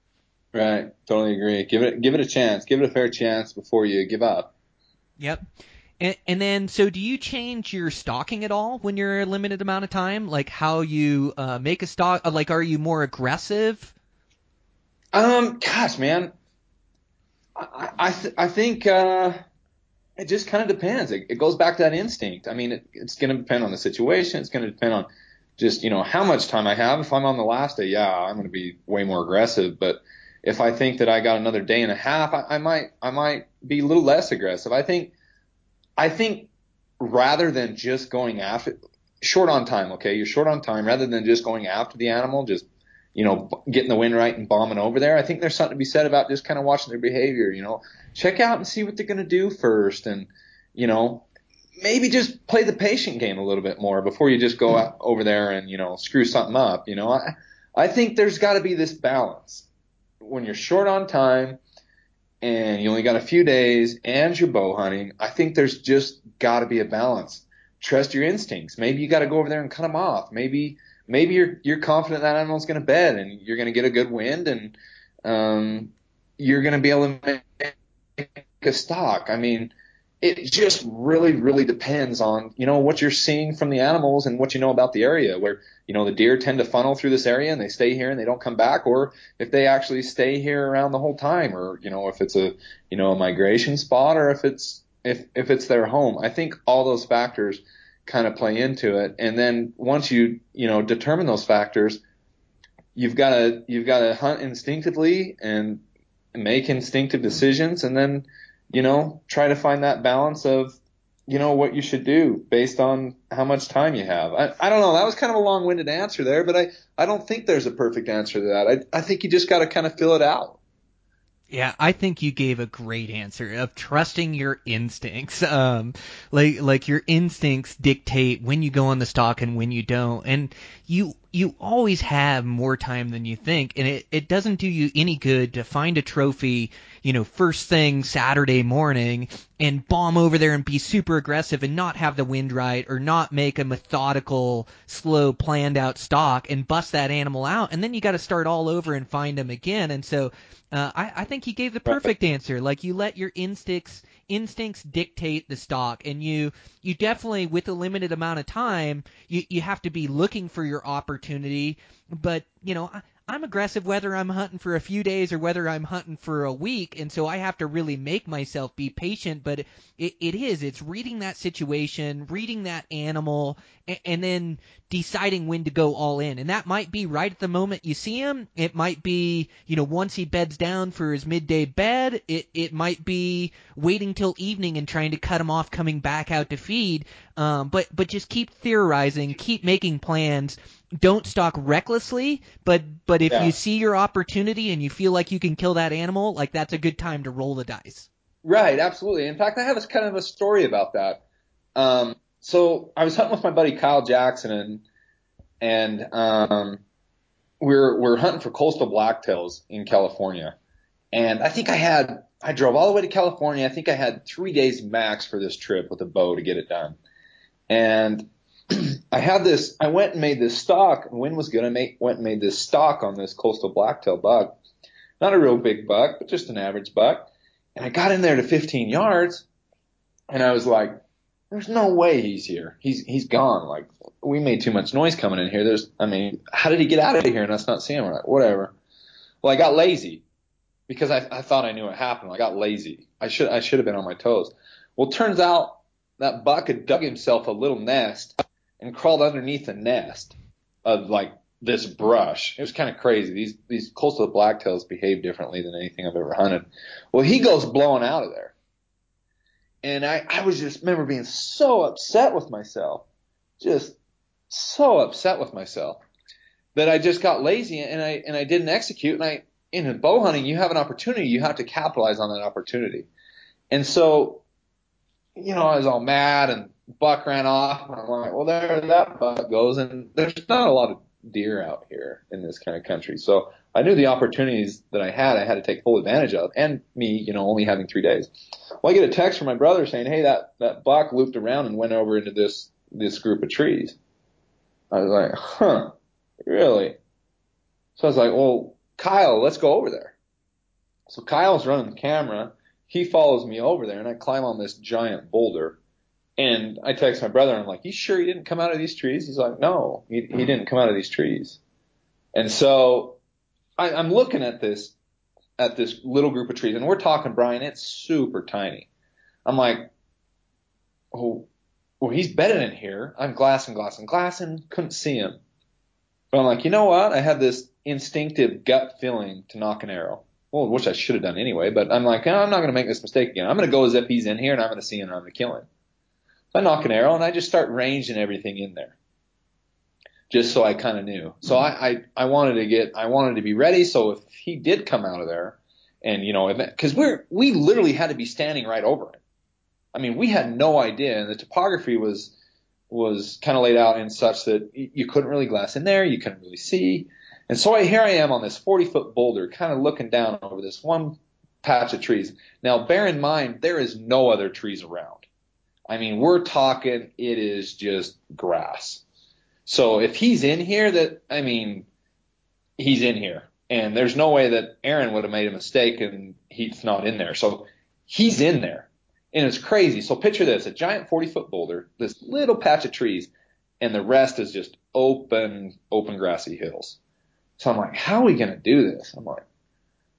Right. Totally agree. Give it give it a chance. Give it a fair chance before you give up. Yep. And, and then, so do you change your stalking at all when you're a limited amount of time? Like how you uh, make a stalk? uh, Like, are you more aggressive? Um, gosh, man, I I, th- I think uh, it just kind of depends. It, it goes back to that instinct. I mean, it, it's going to depend on the situation. It's going to depend on just you know how much time I have. If I'm on the last day, yeah, I'm going to be way more aggressive. But if I think that I got another day and a half, I, I might I might be a little less aggressive. I think I think rather than just going after short on time, okay, you're short on time. Rather than just going after the animal, just you know, getting the wind right and bombing over there. I think there's something to be said about just kind of watching their behavior, you know, check out and see what they're going to do first. And, you know, maybe just play the patient game a little bit more before you just go out over there and, you know, screw something up. You know, I, I think there's got to be this balance when you're short on time and you only got a few days and you're bow hunting. I think there's just got to be a balance. Trust your instincts. Maybe you got to go over there and cut them off. Maybe, maybe you're you're confident that animal's going to bed and you're going to get a good wind and um, you're going to be able to make a stock. I mean, it just really really depends on you know what you're seeing from the animals and what you know about the area. Where you know the deer tend to funnel through this area and they stay here and they don't come back, or if they actually stay here around the whole time, or you know if it's a you know a migration spot or if it's if if it's their home. I think all those factors kind of play into it. And then once you, you know, determine those factors, you've got to, you've got to hunt instinctively and make instinctive decisions and then, you know, try to find that balance of, you know, what you should do based on how much time you have. I, I don't know. That was kind of a long winded answer there, but I, I don't think there's a perfect answer to that. I, I think you just got to kind of fill it out. Yeah, I think you gave a great answer of trusting your instincts. Um, like like your instincts dictate when you go on the stock and when you don't, and you you always have more time than you think, and it it doesn't do you any good to find a trophy, you know, first thing Saturday morning and bomb over there and be super aggressive and not have the wind right or not make a methodical, slow, planned out stock and bust that animal out, and then you got to start all over and find them again, and so. Uh, I, I think he gave the perfect answer. Like you let your instincts instincts dictate the stock, and you you definitely with a limited amount of time, you you have to be looking for your opportunity. But you know, I, I'm aggressive whether I'm hunting for a few days or whether I'm hunting for a week, and so I have to really make myself be patient. But it, it is, it's reading that situation, reading that animal, and, and then deciding when to go all in. And that might be right at the moment you see him. It might be, you know, once he beds down for his midday bed. It it might be waiting till evening and trying to cut him off coming back out to feed. Um, but but just keep theorizing, keep making plans. Don't stalk recklessly, but but if Yeah. you see your opportunity and you feel like you can kill that animal, like that's a good time to roll the dice. Right, absolutely. In fact, I have a kind of a story about that. Um, so I was hunting with my buddy Kyle Jackson, and and um, we're we're hunting for coastal blacktails in California. And I think I had I drove all the way to California. I think I had three days max for this trip with a bow to get it done. And I had this. I went and made this stock. Wind was good. I made, went and made this stock on this coastal blacktail buck. Not a real big buck, but just an average buck. And I got in there to 15 yards, and I was like, "There's no way he's here. He's he's gone. Like we made too much noise coming in here. There's, I mean, how did he get out of here and us not see him? We're like, whatever. Well, I got lazy because I, I thought I knew what happened. I got lazy. I should I should have been on my toes. Well, turns out that buck had dug himself a little nest and crawled underneath the nest of like this brush. It was kind of crazy. These these coastal blacktails behave differently than anything I've ever hunted. Well, he goes blowing out of there. And I, I was just remember being so upset with myself. Just so upset with myself that I just got lazy and I and I didn't execute and I in bow hunting you have an opportunity, you have to capitalize on that opportunity. And so, you know, I was all mad and buck ran off and I'm like, well there that buck goes and there's not a lot of deer out here in this kind of country. So I knew the opportunities that I had, I had to take full advantage of, and me, you know, only having three days. Well, I get a text from my brother saying, "Hey, that that buck looped around and went over into this this group of trees." I was like, "Huh, really?" So I was like, "Well, Kyle, let's go over there." So Kyle's running the camera. He follows me over there, and I climb on this giant boulder. And I text my brother, and I'm like, "You sure he didn't come out of these trees?" He's like, "No, he he didn't come out of these trees." And so I, I'm looking at this at this little group of trees, and we're talking, Brian, it's super tiny. I'm like, oh, well, he's bedded in here. I'm glassing, glassing, glassing, couldn't see him. But I'm like, you know what? I had this instinctive gut feeling to nock an arrow. Well, which I should have done anyway, but I'm like, oh, I'm not going to make this mistake again. I'm going to go as if he's in here and I'm going to see him and I'm going to kill him. So I nock an arrow and I just start ranging everything in there. Just so I kind of knew. So mm-hmm. I, I, I wanted to get, I wanted to be ready. So if he did come out of there and, you know, cause we're, we literally had to be standing right over it. I mean, we had no idea and the topography was, was kind of laid out in such that you couldn't really glass in there. You couldn't really see. And so I, here I am on this 40 foot boulder, kind of looking down over this one patch of trees. Now, bear in mind, there is no other trees around. I mean, we're talking, it is just grass. So if he's in here, that, I mean, he's in here. And there's no way that Aaron would have made a mistake and he's not in there. So he's in there. And it's crazy. So picture this, a giant 40 foot boulder, this little patch of trees, and the rest is just open, open grassy hills. So I'm like, how are we to do this? I'm like,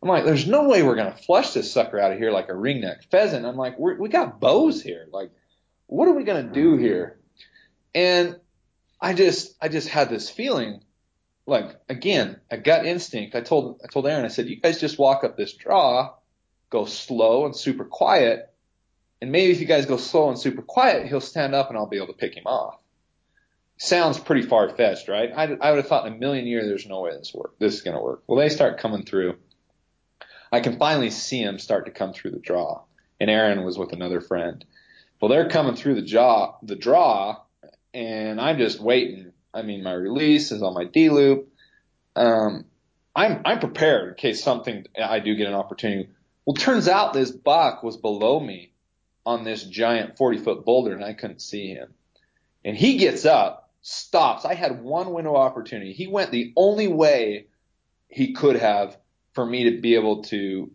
I'm like, there's no way we're to flush this sucker out of here like a ringneck pheasant. I'm like, we're, we got bows here. Like, what are we going to do here? And I just, I just had this feeling, like, again, a gut instinct. I told, I told Aaron, I said, you guys just walk up this draw, go slow and super quiet. And maybe if you guys go slow and super quiet, he'll stand up and I'll be able to pick him off. Sounds pretty far fetched, right? I, I would have thought in a million years there's no way this work. This is going to work. Well, they start coming through. I can finally see him start to come through the draw. And Aaron was with another friend. Well, they're coming through the jaw, the draw, and I'm just waiting. I mean, my release is on my D loop. Um, I'm I'm prepared in case something I do get an opportunity. Well, turns out this buck was below me on this giant 40 foot boulder, and I couldn't see him. And he gets up, stops. I had one window opportunity. He went the only way he could have for me to be able to,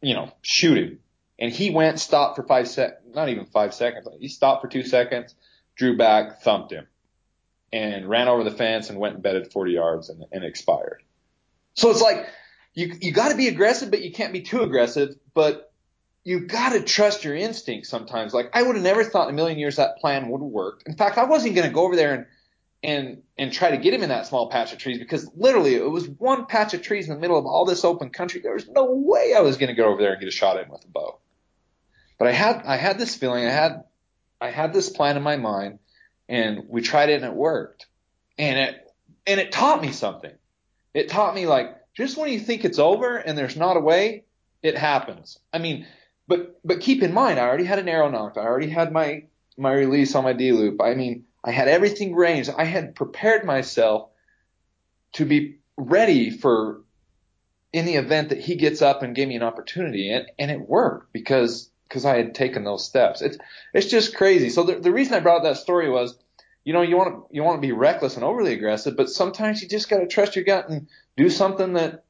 you know, shoot him. And he went, stopped for five sec, not even five seconds. He stopped for two seconds, drew back, thumped him, and ran over the fence and went and bedded 40 yards and, and expired. So it's like you you got to be aggressive, but you can't be too aggressive. But you got to trust your instincts sometimes. Like I would have never thought in a million years that plan would worked. In fact, I wasn't going to go over there and and and try to get him in that small patch of trees because literally it was one patch of trees in the middle of all this open country. There was no way I was going to go over there and get a shot him with a bow. But I had I had this feeling, I had I had this plan in my mind, and we tried it and it worked, and it and it taught me something. It taught me like just when you think it's over and there's not a way, it happens. I mean, but but keep in mind, I already had an arrow nocked. I already had my my release on my D loop. I mean, I had everything ranged. I had prepared myself to be ready for in the event that he gets up and gave me an opportunity, and and it worked because because I had taken those steps. It's it's just crazy. So the the reason I brought that story was, you know, you want to you want to be reckless and overly aggressive, but sometimes you just got to trust your gut and do something that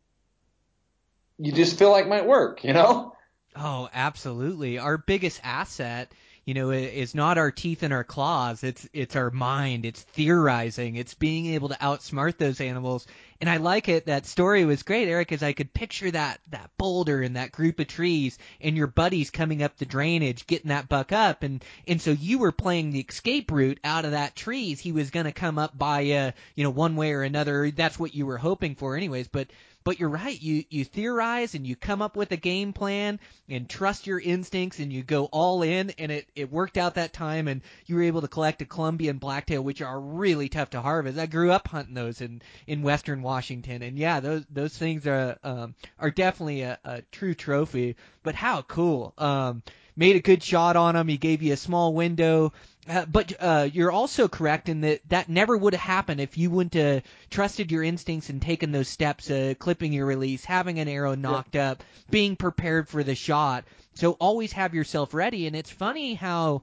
you just feel like might work. You know. Oh, absolutely. Our biggest asset you know, is not our teeth and our claws. It's it's our mind. It's theorizing. It's being able to outsmart those animals. And I like it. That story was great, Eric, as I could picture that that boulder and that group of trees and your buddies coming up the drainage, getting that buck up, and and so you were playing the escape route out of that trees. He was going to come up by uh, you know, one way or another. That's what you were hoping for, anyways. But but you're right. You you theorize and you come up with a game plan and trust your instincts and you go all in and it it worked out that time and you were able to collect a Columbian blacktail which are really tough to harvest. I grew up hunting those in in western Washington and yeah, those those things are um are definitely a, a true trophy. But how cool. Um made a good shot on him. He gave you a small window. Uh, but uh, you're also correct in that that never would have happened if you wouldn't have trusted your instincts and taken those steps, uh, clipping your release, having an arrow nocked yeah. up, being prepared for the shot. So always have yourself ready. And it's funny how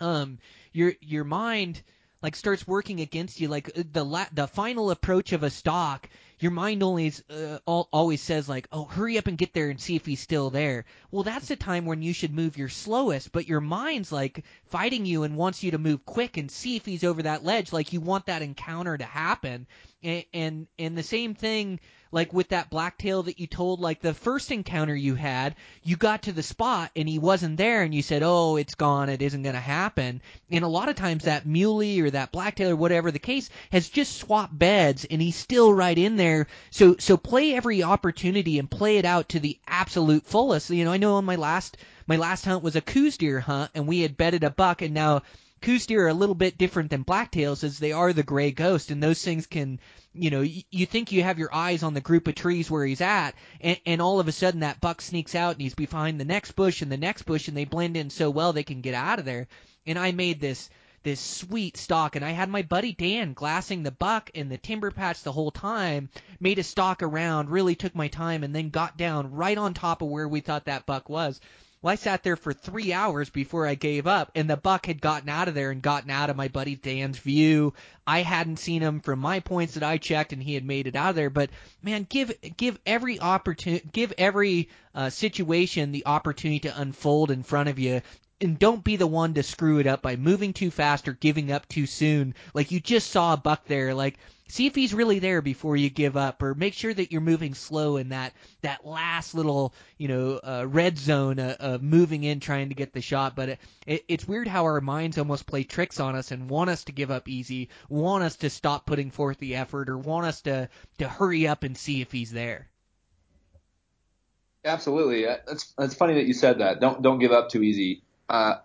um, your your mind like starts working against you. Like uh, the la- the final approach of a stalk your mind only uh, always says like, "Oh, hurry up and get there and see if he's still there." Well, that's the time when you should move your slowest, but your mind's like fighting you and wants you to move quick and see if he's over that ledge. Like you want that encounter to happen, and and, and the same thing like with that blacktail that you told like the first encounter you had you got to the spot and he wasn't there and you said oh it's gone. It isn't going to happen. And a lot of times that muley or that blacktail or whatever the case has just swapped beds and he's still right in there. So so play every opportunity and play it out to the absolute fullest. You know i know on my last my last hunt was a Coues deer hunt and we had bedded a buck and now Coues deer are a little bit different than blacktails as they are the gray ghost and those things can you know you, you think you have your eyes on the group of trees where he's at and, and all of a sudden that buck sneaks out and he's behind the next bush and the next bush and they blend in so well they can get out of there and I made this this sweet stalk and I had my buddy Dan glassing the buck in the timber patch the whole time, made a stalk around, really took my time and then got down right on top of where we thought that buck was. Well, I sat there for three hours before I gave up, and the buck had gotten out of there and gotten out of my buddy Dan's view. I hadn't seen him from my points that I checked, and he had made it out of there. But man, give give every opportunity, give every uh, situation the opportunity to unfold in front of you and don't be the one to screw it up by moving too fast or giving up too soon. Like you just saw a buck there. Like see if he's really there before you give up, or make sure that you're moving slow in that that last little you know uh, red zone uh, of moving in trying to get the shot. But it, it, it's weird how our minds almost play tricks on us and want us to give up easy, want us to stop putting forth the effort, or want us to to hurry up and see if he's there. Absolutely, that's it's funny that you said that. Don't don't give up too easy uh,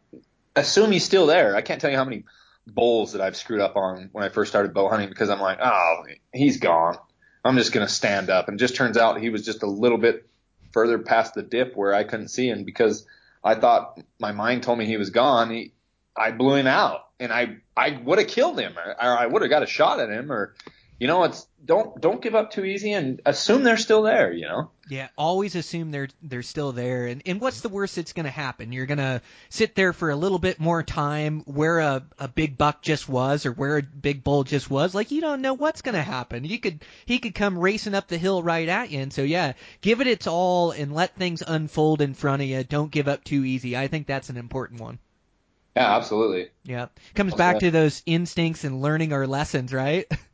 assume he's still there. I can't tell you how many bulls that I've screwed up on when I first started bow hunting because I'm like, oh, he's gone. I'm just gonna stand up, and just turns out he was just a little bit further past the dip where I couldn't see him because I thought my mind told me he was gone. He, I blew him out, and I I would have killed him, or, or I would have got a shot at him, or you know, it's don't don't give up too easy and assume they're still there. You know. Yeah, always assume they're they're still there. And and what's the worst that's going to happen? You're going to sit there for a little bit more time where a a big buck just was or where a big bull just was. Like you don't know what's going to happen. You could he could come racing up the hill right at you. And so yeah, give it its all and let things unfold in front of you. Don't give up too easy. I think that's an important one. Yeah, absolutely. Yeah. Comes back to those instincts and learning our lessons, right?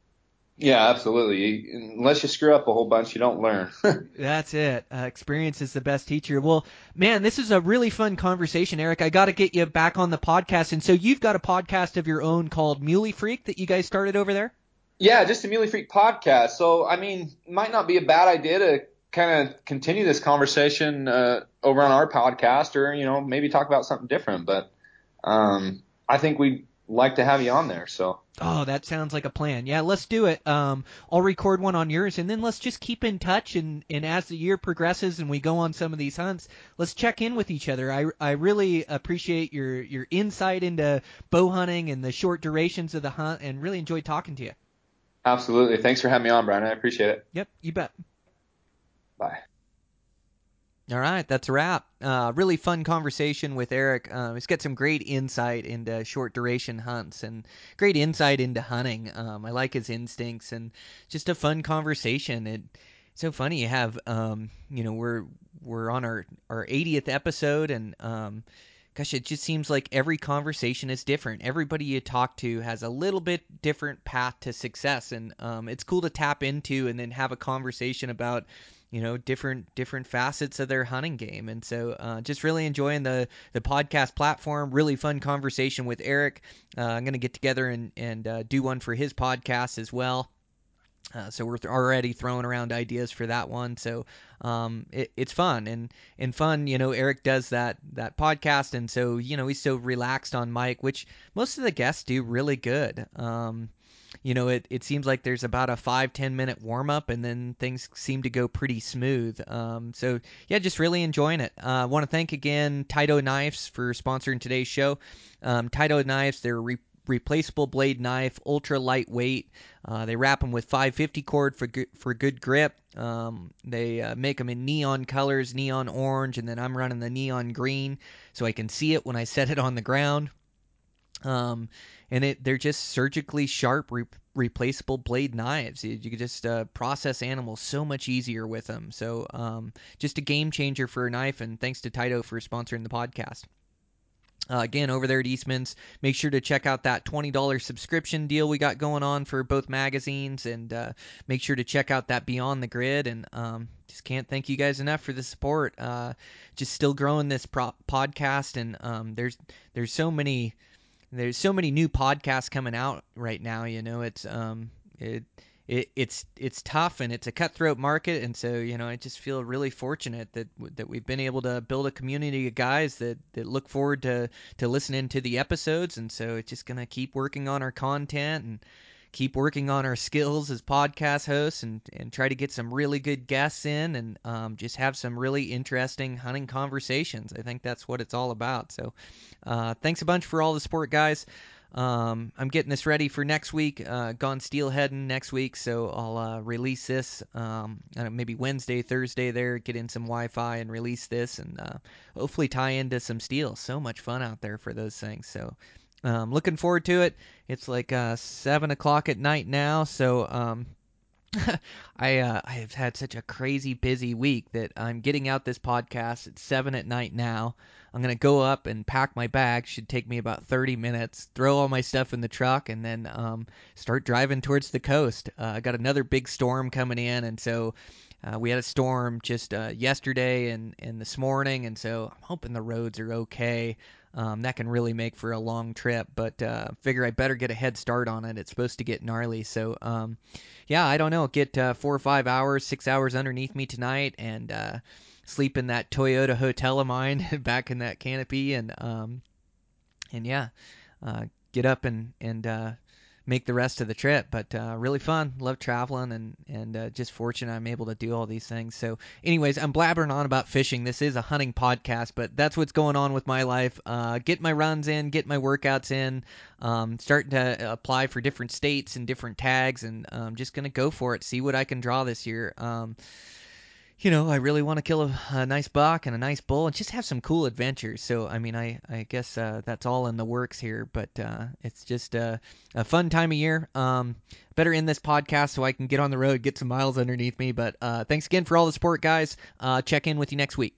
Yeah, absolutely. Unless you screw up a whole bunch, you don't learn. That's it. Uh, experience is the best teacher. Well, man, this is a really fun conversation, Eric. I got to get you back on the podcast. And so you've got a podcast of your own called Muley Freak that you guys started over there? Yeah, just a Muley Freak podcast. So, I mean, might not be a bad idea to kind of continue this conversation uh, over on our podcast or, you know, maybe talk about something different. But um, I think we'd like to have you on there. So. Oh, that sounds like a plan. Yeah, let's do it. Um, I'll record one on yours, and then let's just keep in touch. And, and as the year progresses and we go on some of these hunts, let's check in with each other. I, I really appreciate your your insight into bow hunting and the short durations of the hunt, and really enjoyed talking to you. Absolutely. Thanks for having me on, Brian. I appreciate it. Yep, you bet. Bye. All right, that's a wrap. Uh, really fun conversation with Eric. Uh, he's got some great insight into short duration hunts and great insight into hunting. Um, I like his instincts and just a fun conversation. It, it's so funny you have, um, you know, we're we're on our our 80th episode and. Um, gosh, it just seems like every conversation is different. Everybody you talk to has a little bit different path to success, and um, it's cool to tap into and then have a conversation about you know different different facets of their hunting game and so uh, just really enjoying the the podcast platform really fun conversation with eric uh, i'm going to get together and and uh, do one for his podcast as well uh, so we're th- already throwing around ideas for that one. So um, it, it's fun and and fun. You know, Eric does that that podcast, and so you know he's so relaxed on mic, which most of the guests do really good. Um, you know, it, it seems like there's about a five ten minute warm up, and then things seem to go pretty smooth. Um, so yeah, just really enjoying it. I uh, want to thank again Tyto Knives for sponsoring today's show. Um, Tyto Knives, they're re- replaceable blade knife, ultra lightweight. Uh, they wrap them with 550 cord for good, for good grip. Um, they uh, make them in neon colors, neon orange, and then I'm running the neon green so I can see it when I set it on the ground. Um, and it they're just surgically sharp, re- replaceable blade knives. You, you can just uh, process animals so much easier with them. So um, just a game changer for a knife. And thanks to Tyto for sponsoring the podcast. Uh, again, over there at Eastman's, make sure to check out that $20 subscription deal we got going on for both magazines, and uh, make sure to check out that Beyond the Grid. And um, just can't thank you guys enough for the support. Uh, just still growing this podcast, and um, there's there's so many there's so many new podcasts coming out right now. You know, it's um it. It, it's it's tough and it's a cutthroat market and so you know I just feel really fortunate that that we've been able to build a community of guys that, that look forward to to listening to the episodes and so it's just gonna keep working on our content and keep working on our skills as podcast hosts and, and try to get some really good guests in and um, just have some really interesting hunting conversations. I think that's what it's all about. So uh, thanks a bunch for all the support, guys. Um, I'm getting this ready for next week. Uh, gone steelheading next week, so I'll uh, release this um, maybe Wednesday, Thursday. There, get in some Wi-Fi and release this, and uh, hopefully tie into some steel. So much fun out there for those things. So um, looking forward to it. It's like uh, seven o'clock at night now, so um, I uh, I have had such a crazy busy week that I'm getting out this podcast at seven at night now. I'm gonna go up and pack my bag. Should take me about 30 minutes. Throw all my stuff in the truck and then um, start driving towards the coast. Uh, I got another big storm coming in, and so uh, we had a storm just uh, yesterday and, and this morning, and so I'm hoping the roads are okay. Um, that can really make for a long trip, but uh, figure I better get a head start on it. It's supposed to get gnarly, so um, yeah, I don't know. Get uh, four or five hours, six hours underneath me tonight, and uh, sleep in that Toyota hotel of mine back in that canopy, and um, and yeah, uh, get up and and uh, make the rest of the trip. But uh, really fun. Love traveling and and uh, just fortunate I'm able to do all these things. So, anyways, I'm blabbering on about fishing. This is a hunting podcast, but that's what's going on with my life. Uh, get my runs in, get my workouts in. Um, starting to apply for different states and different tags, and I'm um, just gonna go for it. See what I can draw this year. Um, you know, I really want to kill a, a, nice buck and a nice bull and just have some cool adventures. So, I mean, I, I guess uh, that's all in the works here, but uh, it's just a, a, fun time of year. Um, better end this podcast so I can get on the road, get some miles underneath me. But uh, thanks again for all the support, guys. Uh, check in with you next week.